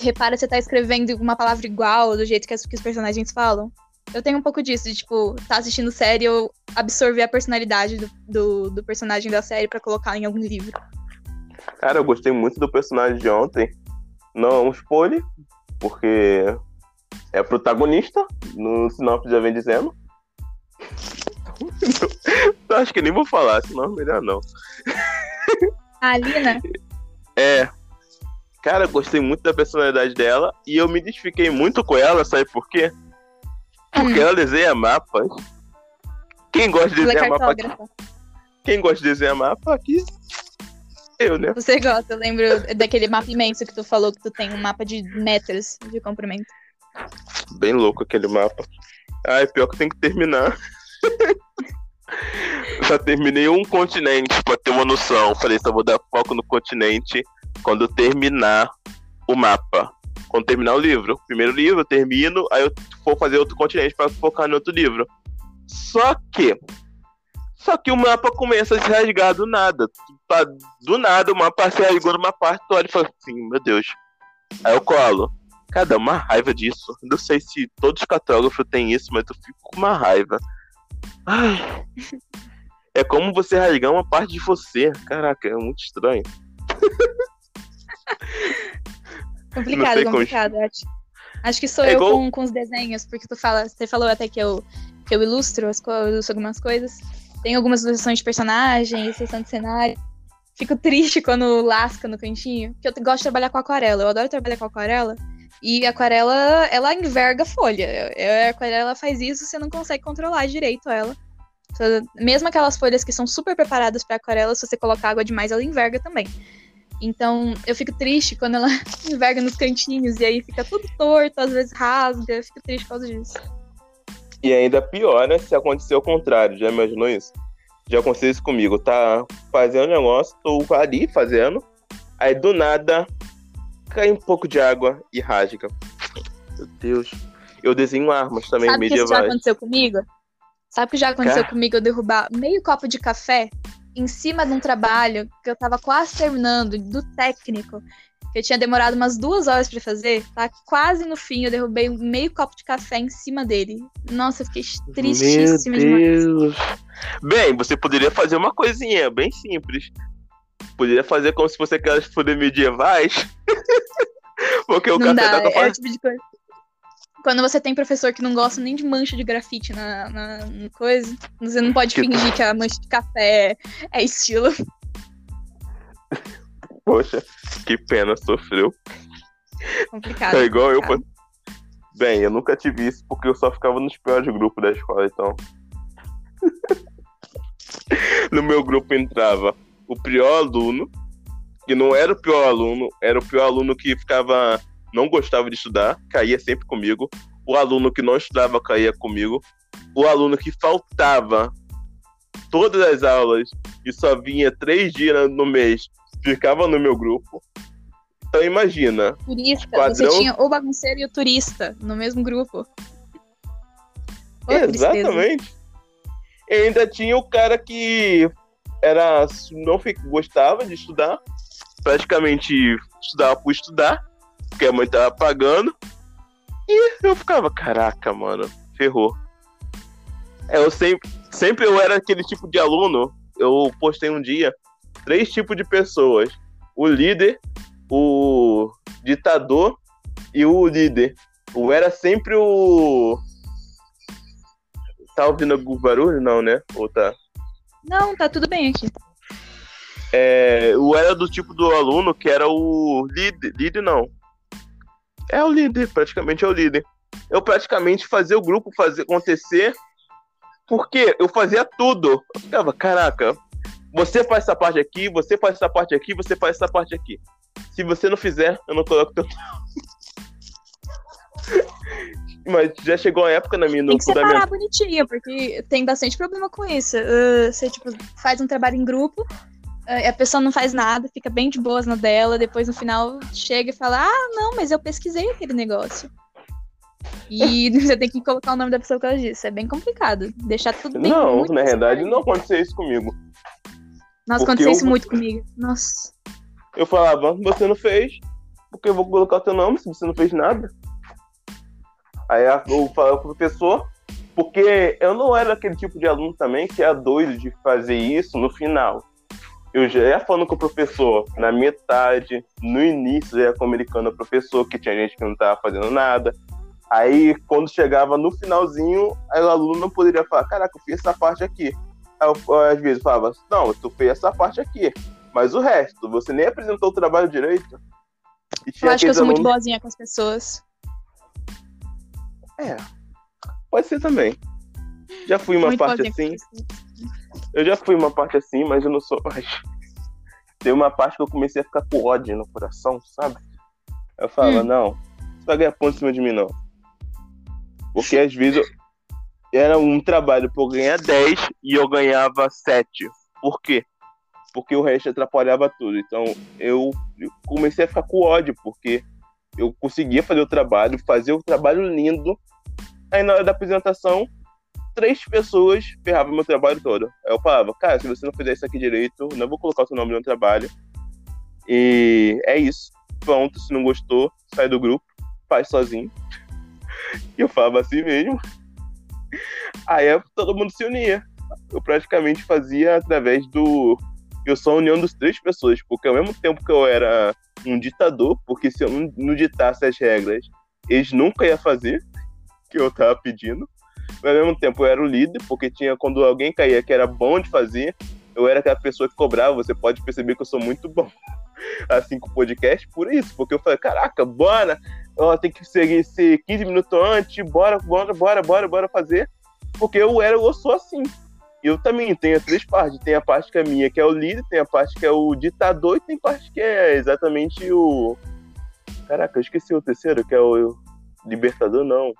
Repara se você tá escrevendo uma palavra igual, do jeito que, as- que os personagens falam. Eu tenho um pouco disso, de, tipo, tá assistindo série eu absorver a personalidade do, do, do personagem da série pra colocar em algum livro. Cara, eu gostei muito do personagem de ontem. Não é um spoiler, porque é protagonista, no sinopse já vem dizendo. Acho que nem vou falar, senão é melhor não. A Alina, É. Cara, eu gostei muito da personalidade dela e eu me identifiquei muito com ela, sabe por quê? Porque Hum. ela desenha mapas. Quem gosta de ela é desenhar mapa aqui? Quem gosta de desenhar mapa aqui? Eu, né? Você gosta, eu lembro daquele mapa imenso que tu falou que tu tem um mapa de metros de comprimento. Bem louco aquele mapa. Ai, pior que tenho que terminar. Só terminei um continente pra ter uma noção. Falei, só vou dar foco no continente quando terminar o mapa. Quando terminar o livro. Primeiro livro, eu termino, aí eu vou fazer outro continente pra focar no outro livro. Só que. Só que o mapa começa a se rasgar do nada. Tá- Do nada o mapa se rasgou numa parte, tu olha e fala assim, meu Deus. Aí eu colo. Cara, dá uma raiva disso. Não sei se todos os cartógrafos têm isso, mas eu fico com uma raiva. Ai. É como você rasgar uma parte de você. Caraca, é muito estranho. complicado, complicado. Acho, acho que sou é eu igual... com, com os desenhos, porque tu fala, você falou até que eu, que eu ilustro, as eu ilustro algumas coisas. Tem algumas ilustrações de personagem, sessão de cenário. Fico triste quando lasca no cantinho, porque eu gosto de trabalhar com aquarela. Eu adoro trabalhar com aquarela. E aquarela, ela enverga folha. A aquarela faz isso, você não consegue controlar direito ela. Mesmo aquelas folhas que são super preparadas para aquarela, se você colocar água demais, ela enverga também. Então, eu fico triste quando ela enverga nos cantinhos e aí fica tudo torto, às vezes rasga. Eu fico triste por causa disso. E ainda pior, né, se acontecer o contrário. Já imaginou isso? Já aconteceu isso comigo. Tá fazendo negócio, tô ali fazendo. Aí do nada cai um pouco de água e rasga. Meu Deus. Eu desenho armas também Sabe medievais. Sabe que já aconteceu comigo? Sabe o que já aconteceu Car... comigo? Eu derrubar meio copo de café em cima de um trabalho que eu tava quase terminando, do técnico, que eu tinha demorado umas duas horas para fazer, tá quase no fim, eu derrubei meio copo de café em cima dele. Nossa, eu fiquei tristíssima Meu Deus. Bem, você poderia fazer uma coisinha bem simples. Poderia fazer como se fosse aquelas folhas medievais. Porque o não café dá, é tipo de coisa. Quando você tem professor que não gosta nem de mancha de grafite na, na, na coisa, você não pode que fingir que a mancha de café é estilo. Poxa, que pena, sofreu. Complicado. É igual complicado. eu. Bem, eu nunca tive isso porque eu só ficava nos piores grupos da escola, então. no meu grupo entrava o pior aluno, que não era o pior aluno, era o pior aluno que ficava. não gostava de estudar, caía sempre comigo. O aluno que não estudava caía comigo. O aluno que faltava todas as aulas e só vinha três dias no mês ficava no meu grupo. Então imagina. Turista, padrão... você tinha o bagunceiro e o turista no mesmo grupo. Exatamente. E ainda tinha o cara que era não gostava de estudar, praticamente estudava por estudar, porque a mãe tava pagando. E eu ficava, caraca, mano, ferrou. É, eu sempre, sempre eu era aquele tipo de aluno. Eu postei um dia três tipos de pessoas: o líder, o ditador e o líder. O era sempre o. Tá ouvindo algum barulho? Não, né? Ou tá? Não, tá tudo bem aqui. É, o era do tipo do aluno que era o líder. Líder não. É o líder, praticamente é o líder. Eu praticamente fazia o grupo fazer acontecer porque eu fazia tudo. Eu ficava, caraca, você faz essa parte aqui, você faz essa parte aqui, você faz essa parte aqui. Se você não fizer, eu não coloco teu Mas já chegou a época na minha no Tem que separar bonitinho, porque tem bastante problema com isso. Uh, você, tipo, faz um trabalho em grupo, uh, a pessoa não faz nada, fica bem de boas na dela, depois no final chega e fala, ah, não, mas eu pesquisei aquele negócio. E você tem que colocar o nome da pessoa que ela disse. É bem complicado. Deixar tudo bem. Não, na verdade, não aconteceu isso comigo. Nossa, aconteceu eu... isso muito comigo. Nossa. Eu falava, você não fez, porque eu vou colocar o teu nome se você não fez nada. Aí eu falava pro professor, porque eu não era aquele tipo de aluno também que é doido de fazer isso no final. Eu já ia falando com o professor na metade, no início, já ia comunicando ao professor que tinha gente que não estava fazendo nada. Aí, quando chegava no finalzinho, aí o aluno não poderia falar: Caraca, eu fiz essa parte aqui. Aí eu, às vezes falava, não, tu fez essa parte aqui, mas o resto, você nem apresentou o trabalho direito. eu acho que eu sou alunos... muito boazinha com as pessoas. É, pode ser também. Já fui uma muito parte assim. Eu já fui uma parte assim, mas eu não sou mais. Tem uma parte que eu comecei a ficar com ódio no coração, sabe? Eu falava, hum. não, você vai ganhar ponto em cima de mim, não. Porque às vezes eu, era um trabalho para eu ganhar 10 e eu ganhava 7. Por quê? Porque o resto atrapalhava tudo. Então eu comecei a ficar com ódio, porque eu conseguia fazer o trabalho, fazer o trabalho lindo. Aí na hora da apresentação, três pessoas ferravam meu trabalho todo. Aí eu falava, cara, se você não fizer isso aqui direito, não vou colocar o seu nome no trabalho. E é isso. Pronto, se não gostou, sai do grupo, faz sozinho. E eu falava assim mesmo. Aí todo mundo se unia. Eu praticamente fazia através do. Eu sou a união dos três pessoas, porque ao mesmo tempo que eu era um ditador, porque se eu não, ditasse as regras, eles nunca iam fazer o que eu tava pedindo. Mas ao mesmo tempo eu era o líder, porque tinha quando alguém caía que era bom de fazer, eu era aquela pessoa que cobrava. Você pode perceber que eu sou muito bom assim com o podcast por isso, porque eu falei, caraca, bora, ó, tem que seguir ser 15 minutos antes, bora, bora, bora, bora, bora fazer. Porque eu era, eu sou assim. Eu também tenho três partes. Tem a parte que é minha, que é o líder, tem a parte que é o ditador, e tem a parte que é exatamente o. Caraca, eu esqueci o terceiro, que é o libertador, não.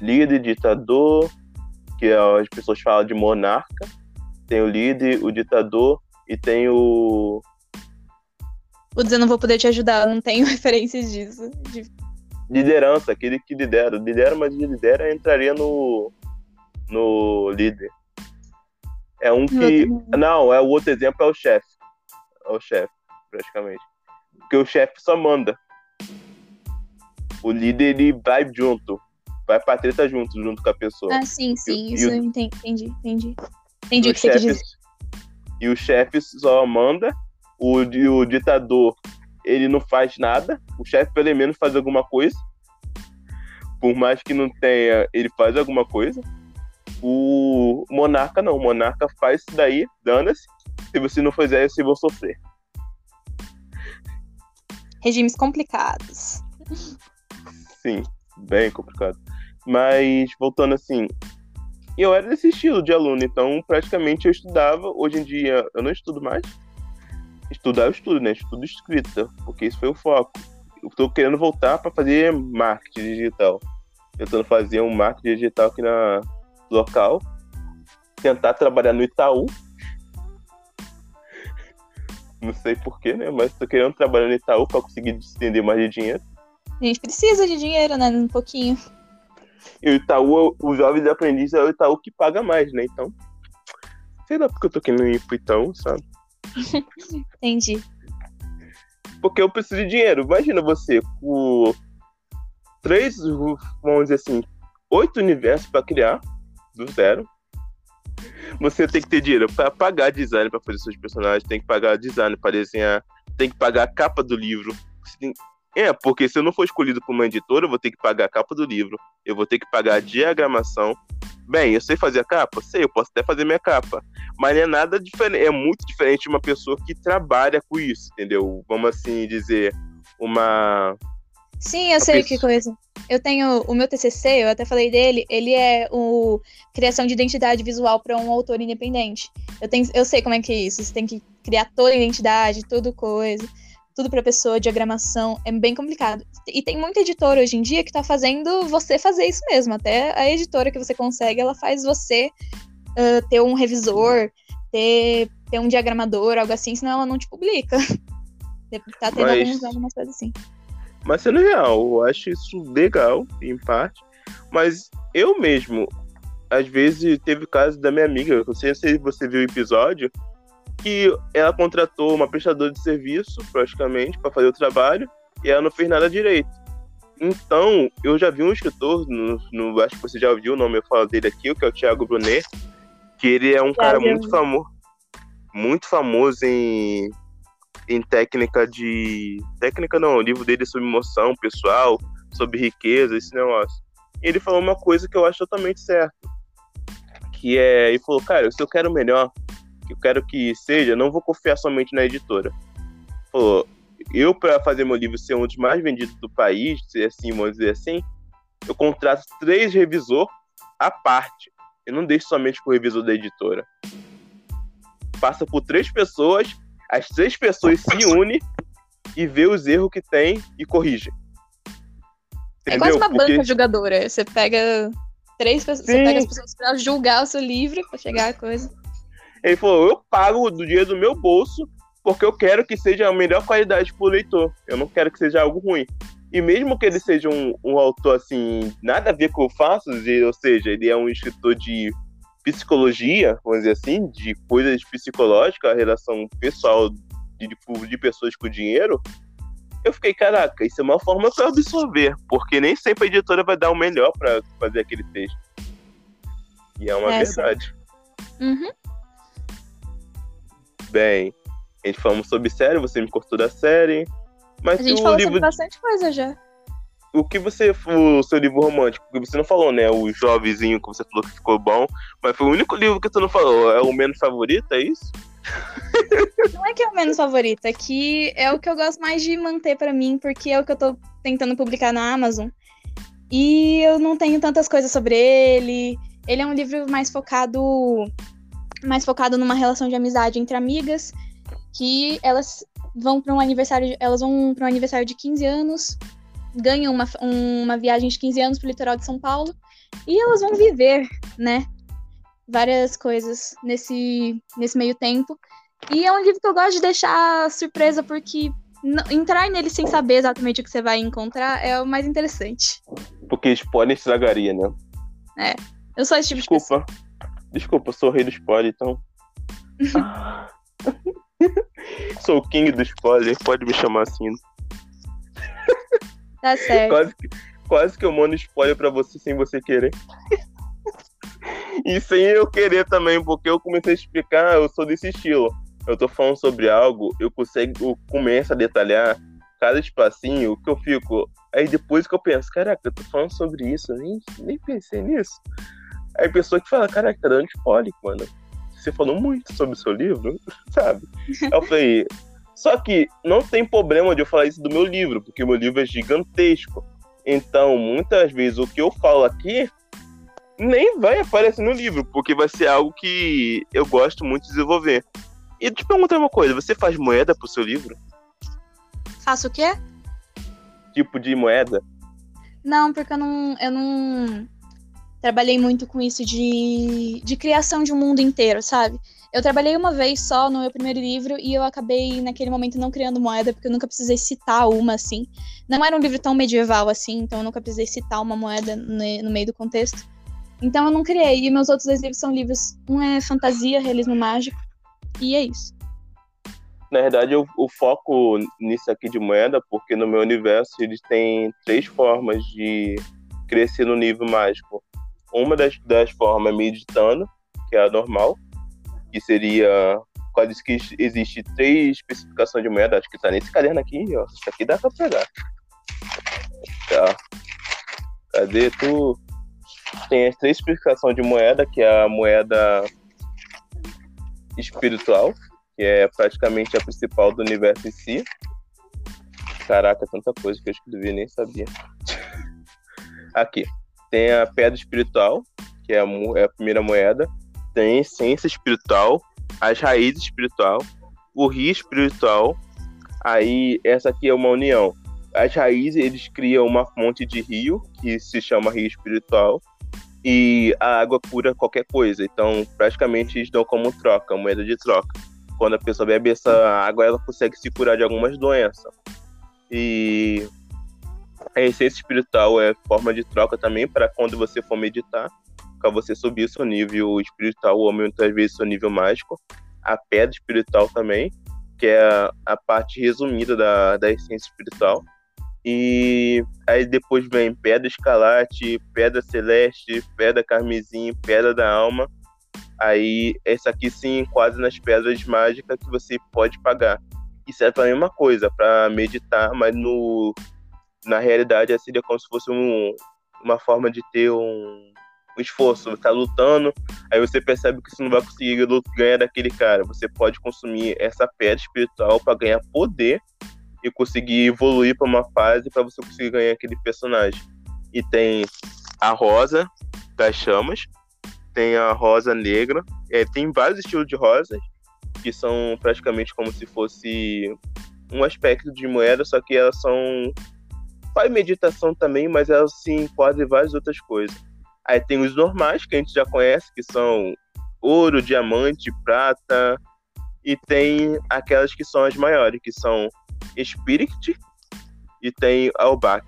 Líder, ditador, que é, as pessoas falam de monarca. Tem o líder, o ditador e tem o. Vou dizer, não vou poder te ajudar, não tenho referências disso. De... Liderança, aquele que lidera. Lidera, mas lidera entraria no no líder. É um que. Não, é o outro exemplo é o chefe. É o chefe, praticamente. Porque o chefe só manda. O líder ele vai junto. Vai pra treta junto, junto com a pessoa. Ah, sim, sim. E, isso eu entendi, entendi. Entendi o que você quer dizer. E o chefe só manda. O, o ditador, ele não faz nada. O chefe, pelo menos, faz alguma coisa. Por mais que não tenha, ele faz alguma coisa. O Monarca não, o Monarca faz isso daí, dana-se. Se você não fizer, você vai sofrer. Regimes complicados. Sim, bem complicado. Mas, voltando assim, eu era desse estilo de aluno, então praticamente eu estudava. Hoje em dia eu não estudo mais. Estudar eu estudo, né? Estudo escrita, porque isso foi o foco. Eu tô querendo voltar para fazer marketing digital. Tentando fazer um marketing digital aqui na, local, tentar trabalhar no Itaú. Não sei porquê, né? Mas tô querendo trabalhar no Itaú para conseguir estender mais de dinheiro. A gente precisa de dinheiro, né? Um pouquinho. E o Itaú, o jovem de aprendiz é o Itaú que paga mais, né? Então, sei lá porque eu tô querendo ir pro Itaú, sabe? Entendi. Porque eu preciso de dinheiro. Imagina você com três, vamos dizer assim, oito universos para criar do zero. Você tem que ter dinheiro para pagar design para fazer seus personagens, tem que pagar design para desenhar, tem que pagar a capa do livro. Tem... É, porque se eu não for escolhido por uma editora, eu vou ter que pagar a capa do livro, eu vou ter que pagar a diagramação. Bem, eu sei fazer a capa? Sei, eu posso até fazer minha capa. Mas é nada diferente, é muito diferente de uma pessoa que trabalha com isso, entendeu? Vamos assim dizer, uma. Sim, eu sei que coisa. Eu tenho o meu TCC, eu até falei dele, ele é o criação de identidade visual para um autor independente. Eu, tenho, eu sei como é que é isso, você tem que criar toda a identidade, tudo coisa, tudo para pessoa, diagramação, é bem complicado. E tem muita editora hoje em dia que está fazendo você fazer isso mesmo, até a editora que você consegue, ela faz você uh, ter um revisor, ter, ter um diagramador, algo assim, senão ela não te publica. tá tendo Mas... algumas, algumas coisas assim. Mas sendo real, eu acho isso legal, em parte. Mas eu mesmo, às vezes, teve caso da minha amiga, não sei se você viu o episódio, que ela contratou uma prestadora de serviço, praticamente, para fazer o trabalho, e ela não fez nada direito. Então, eu já vi um escritor, no, no, acho que você já ouviu o nome, eu falo dele aqui, que é o Thiago Brunet, que ele é um cara muito famoso, muito famoso em em técnica de. Técnica não, o livro dele é sobre emoção pessoal, sobre riqueza, esse negócio. E ele falou uma coisa que eu acho totalmente certo. Que é. Ele falou, cara, se eu quero melhor, que eu quero que seja, não vou confiar somente na editora. Falou, eu, para fazer meu livro ser um dos mais vendidos do país, ser assim, vamos dizer assim, eu contrato três revisor à parte. Eu não deixo somente com o revisor da editora. Passa por três pessoas as três pessoas se unem e vê os erros que tem e corrige. É quase uma Porque... banca jogadora. Você pega três pessoas, você pega as pessoas pra julgar o seu livro, pra chegar a coisa. Ele falou, eu pago do dinheiro do meu bolso porque eu quero que seja a melhor qualidade pro leitor. Eu não quero que seja algo ruim. E mesmo que ele seja um, um autor, assim, nada a ver com o que eu faço, ou seja, ele é um escritor de psicologia, vamos dizer assim, de coisas psicológicas, a relação pessoal de, de pessoas com dinheiro, eu fiquei, caraca, isso é uma forma para absorver, porque nem sempre a editora vai dar o melhor para fazer aquele texto. E é uma é, verdade. Uhum. Bem, A gente falamos sobre série, você me cortou da série. Mas A gente falou livro. sobre bastante coisa já. O que você. O seu livro romântico, que você não falou, né? O Jovenzinho, que você falou que ficou bom. Mas foi o único livro que você não falou. É o menos favorito, é isso? Não é que é o menos favorito, é que é o que eu gosto mais de manter pra mim, porque é o que eu tô tentando publicar na Amazon. E eu não tenho tantas coisas sobre ele. Ele é um livro mais focado mais focado numa relação de amizade entre amigas, que elas vão para um aniversário, elas vão para um aniversário de 15 anos, ganham uma, uma viagem de 15 anos pro litoral de São Paulo e elas vão viver, né, várias coisas nesse nesse meio tempo. E é um livro que eu gosto de deixar surpresa porque entrar nele sem saber exatamente o que você vai encontrar é o mais interessante. Porque spoiler estragaria, né? Eu sou esse tipo de pessoa. Desculpa. Desculpa, eu sou o rei do spoiler, então. sou o king do spoiler, pode me chamar assim. Tá certo. Quase que, quase que eu mando spoiler pra você sem você querer. e sem eu querer também, porque eu comecei a explicar, eu sou desse estilo. Eu tô falando sobre algo, eu consigo, eu começo a detalhar cada espacinho, que eu fico. Aí depois que eu penso, caraca, eu tô falando sobre isso, eu nem, nem pensei nisso. Aí a pessoa que fala, caraca, tá dando spoiler, mano. Você falou muito sobre o seu livro, sabe? Eu falei, só que não tem problema de eu falar isso do meu livro, porque o meu livro é gigantesco. Então, muitas vezes o que eu falo aqui nem vai aparecer no livro, porque vai ser algo que eu gosto muito de desenvolver. E te perguntar uma coisa, você faz moeda pro seu livro? Faço o quê? Tipo de moeda? Não, porque eu não, eu não trabalhei muito com isso de, de criação de um mundo inteiro, sabe? Eu trabalhei uma vez só no meu primeiro livro e eu acabei, naquele momento, não criando moeda, porque eu nunca precisei citar uma, assim. Não era um livro tão medieval assim, então eu nunca precisei citar uma moeda no, meio do contexto. Então eu não criei. E meus outros dois livros são livros. Um é fantasia, realismo mágico. E é isso. Na verdade, eu, eu foco nisso aqui de moeda, porque no meu universo eles têm três formas de crescer no nível mágico. Uma das, das formas é meditando, que é a normal, que seria. Quase que existe três especificações de moeda, acho que tá nesse caderno aqui, ó. Isso aqui dá pra pegar. Tá. Cadê tu? Tem as três especificações de moeda, que é a moeda espiritual, que é praticamente a principal do universo em si. Caraca, tanta coisa que eu escrevi nem sabia. Aqui. Tem a pedra espiritual, que é a, é a primeira moeda. Tem a essência espiritual, as raízes espiritual, o rio espiritual. Aí, essa aqui é uma união. As raízes, eles criam uma fonte de rio, que se chama rio espiritual. E a água cura qualquer coisa. Então, praticamente, eles dão como troca, moeda de troca quando a pessoa bebe essa água, ela consegue se curar de algumas doenças. E a essência espiritual é forma de troca também para quando você for meditar, para você subir seu nível espiritual ou muitas vezes seu nível mágico. A pedra espiritual também, que é a, a parte resumida da, da essência espiritual. E aí depois vem pedra escalate, pedra celeste, pedra carmesim, pedra da alma. Aí, essa aqui se enquadra nas pedras mágicas que você pode pagar. Isso é a mesma coisa, para meditar, mas no, na realidade seria como se fosse um, uma forma de ter um esforço. Tá lutando, aí você percebe que você não vai conseguir ganhar daquele cara. Você pode consumir essa pedra espiritual para ganhar poder e conseguir evoluir para uma fase para você conseguir ganhar aquele personagem. E tem a rosa das chamas, tem a rosa negra, é, tem vários estilos de rosas que são praticamente como se fosse um aspecto de moeda, só que elas são faz meditação também, mas elas se enquadram em várias outras coisas. Aí tem os normais que a gente já conhece, que são ouro, diamante, prata, e tem aquelas que são as maiores, que são Spirit e tem Albac,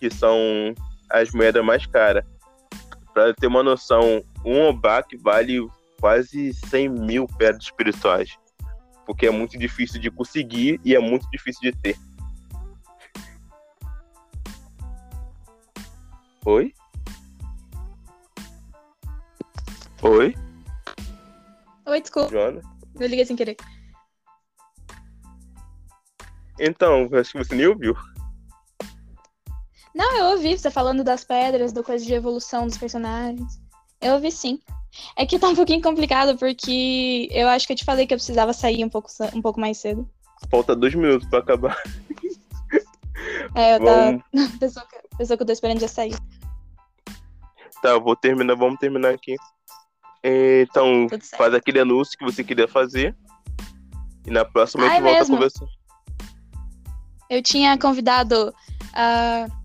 que são as moedas mais caras. Para ter uma noção, um Albac vale quase 100 mil pedras espirituais, porque é muito difícil de conseguir e é muito difícil de ter. Oi? Oi, Oi, desculpa. Joana? Eu liguei sem querer. Então, acho que você nem ouviu. Não, eu ouvi você falando das pedras, do coisa de evolução dos personagens. Eu ouvi sim. É que tá um pouquinho complicado, porque eu acho que eu te falei que eu precisava sair um pouco, um pouco mais cedo. Falta dois minutos pra acabar. É, eu tava. Pessoa que, pessoa que eu tô esperando já sair. Tá, eu vou terminar, vamos terminar aqui. Então, faz aquele anúncio que você queria fazer. E na próxima ah, a gente é volta mesmo? a conversar. Eu tinha convidado. Uh,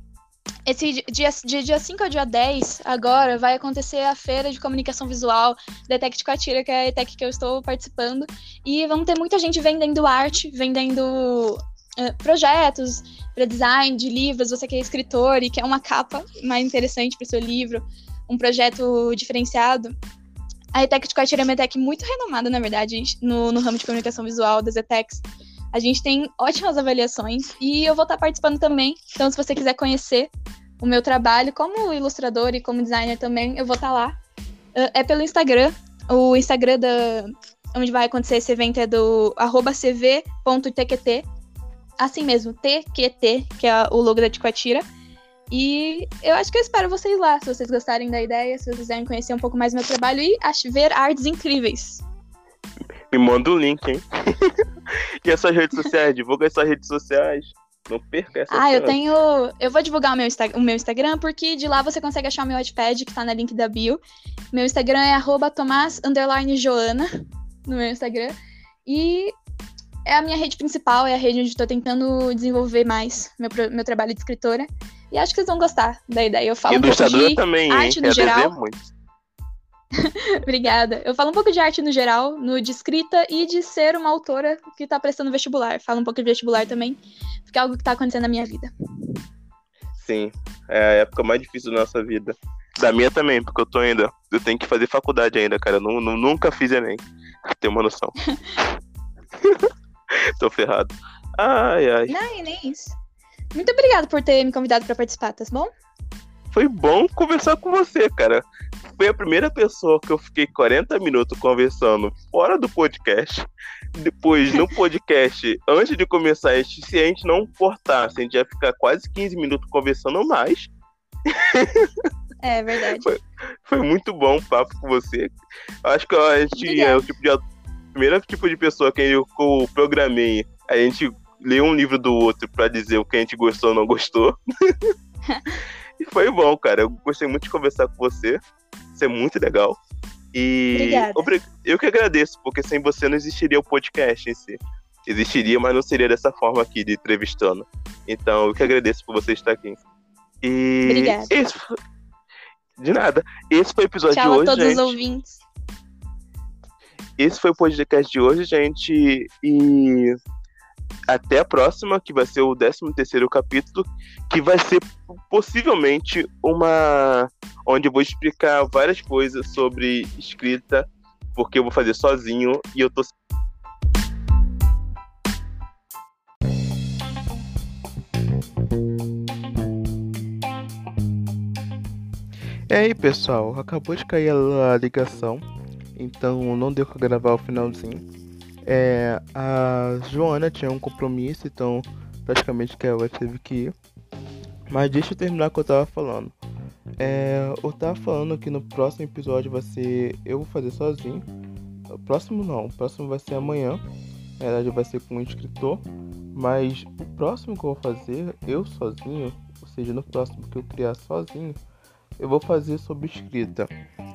esse dia, de dia 5 ao dia 10, agora, vai acontecer a feira de comunicação visual da ETEC de Coatira, que é a ETEC que eu estou participando. E vamos ter muita gente vendendo arte, vendendo uh, projetos para design de livros. Você que é escritor e quer uma capa mais interessante para o seu livro, um projeto diferenciado. A ETEC de Coatira é uma ETEC muito renomada, na verdade, no, no ramo de comunicação visual das ETECs. A gente tem ótimas avaliações e eu vou estar participando também. Então, se você quiser conhecer o meu trabalho como ilustrador e como designer também, eu vou estar lá. É pelo Instagram. O Instagram da, onde vai acontecer esse evento é do cv.tqt. Assim mesmo, TQT, que é o logo da Ticoatira. E eu acho que eu espero vocês lá, se vocês gostarem da ideia, se vocês quiserem conhecer um pouco mais meu trabalho e ver artes incríveis. Me manda o um link, hein? e as suas redes sociais? Divulga as suas redes sociais. Não perca essa Ah, chance. eu tenho. Eu vou divulgar o meu, Insta... o meu Instagram, porque de lá você consegue achar o meu iPad, que tá na link da bio. Meu Instagram é tomás_joana no meu Instagram. E é a minha rede principal, é a rede onde estou tentando desenvolver mais meu, meu trabalho de escritora. E acho que vocês vão gostar da ideia. Eu falo e um pouco de também, arte hein? no geral. Obrigada. Eu falo um pouco de arte no geral, no de escrita e de ser uma autora que está prestando vestibular. Falo um pouco de vestibular também, porque é algo que está acontecendo na minha vida. Sim, é a época mais difícil da nossa vida. Da minha também, porque eu tô ainda. Eu tenho que fazer faculdade ainda, cara. Eu não, não, nunca fiz Enem. Tem uma noção. tô ferrado. Ai, ai. Não, e nem isso. Muito obrigada por ter me convidado para participar, tá bom? Foi bom conversar com você, cara. Foi a primeira pessoa que eu fiquei 40 minutos conversando fora do podcast. Depois, no podcast, antes de começar, se a gente não cortasse, a gente ia ficar quase 15 minutos conversando mais. É verdade. Foi, foi muito bom o papo com você. Acho que a gente Obrigada. é o tipo de primeiro tipo de pessoa que eu, que eu programei. A gente ler um livro do outro para dizer o que a gente gostou ou não gostou. e foi bom, cara. Eu gostei muito de conversar com você. Isso é muito legal. E Obrigada. eu que agradeço, porque sem você não existiria o podcast em si. Existiria, mas não seria dessa forma aqui, de entrevistando. Então, eu que agradeço por você estar aqui. E Obrigada. Esse. De nada. Esse foi o episódio Tchau de hoje. Tchau a todos gente. os ouvintes. Esse foi o podcast de hoje, gente. E até a próxima, que vai ser o 13 terceiro capítulo, que vai ser possivelmente uma onde eu vou explicar várias coisas sobre escrita, porque eu vou fazer sozinho e eu tô E aí, pessoal, acabou de cair a ligação, então não deu para gravar o finalzinho. É, a Joana tinha um compromisso, então praticamente que ela teve que ir. Mas deixa eu terminar o que eu tava falando. É, eu tava falando que no próximo episódio vai ser. Eu vou fazer sozinho. O próximo não, o próximo vai ser amanhã. Na verdade vai ser com um escritor. Mas o próximo que eu vou fazer, eu sozinho, ou seja, no próximo que eu criar sozinho, eu vou fazer sobre escrita.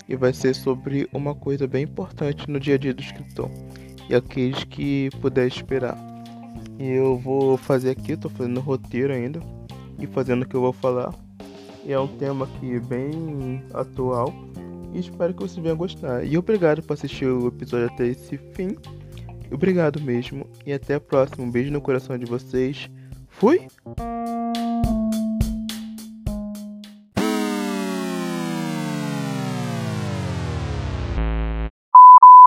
E vai ser sobre uma coisa bem importante no dia a dia do escritor e aqueles que puder esperar. E eu vou fazer aqui, tô fazendo roteiro ainda e fazendo o que eu vou falar. E é um tema aqui bem atual e espero que você venha gostar. E obrigado por assistir o episódio até esse fim. Obrigado mesmo e até a próxima. Um beijo no coração de vocês. Fui!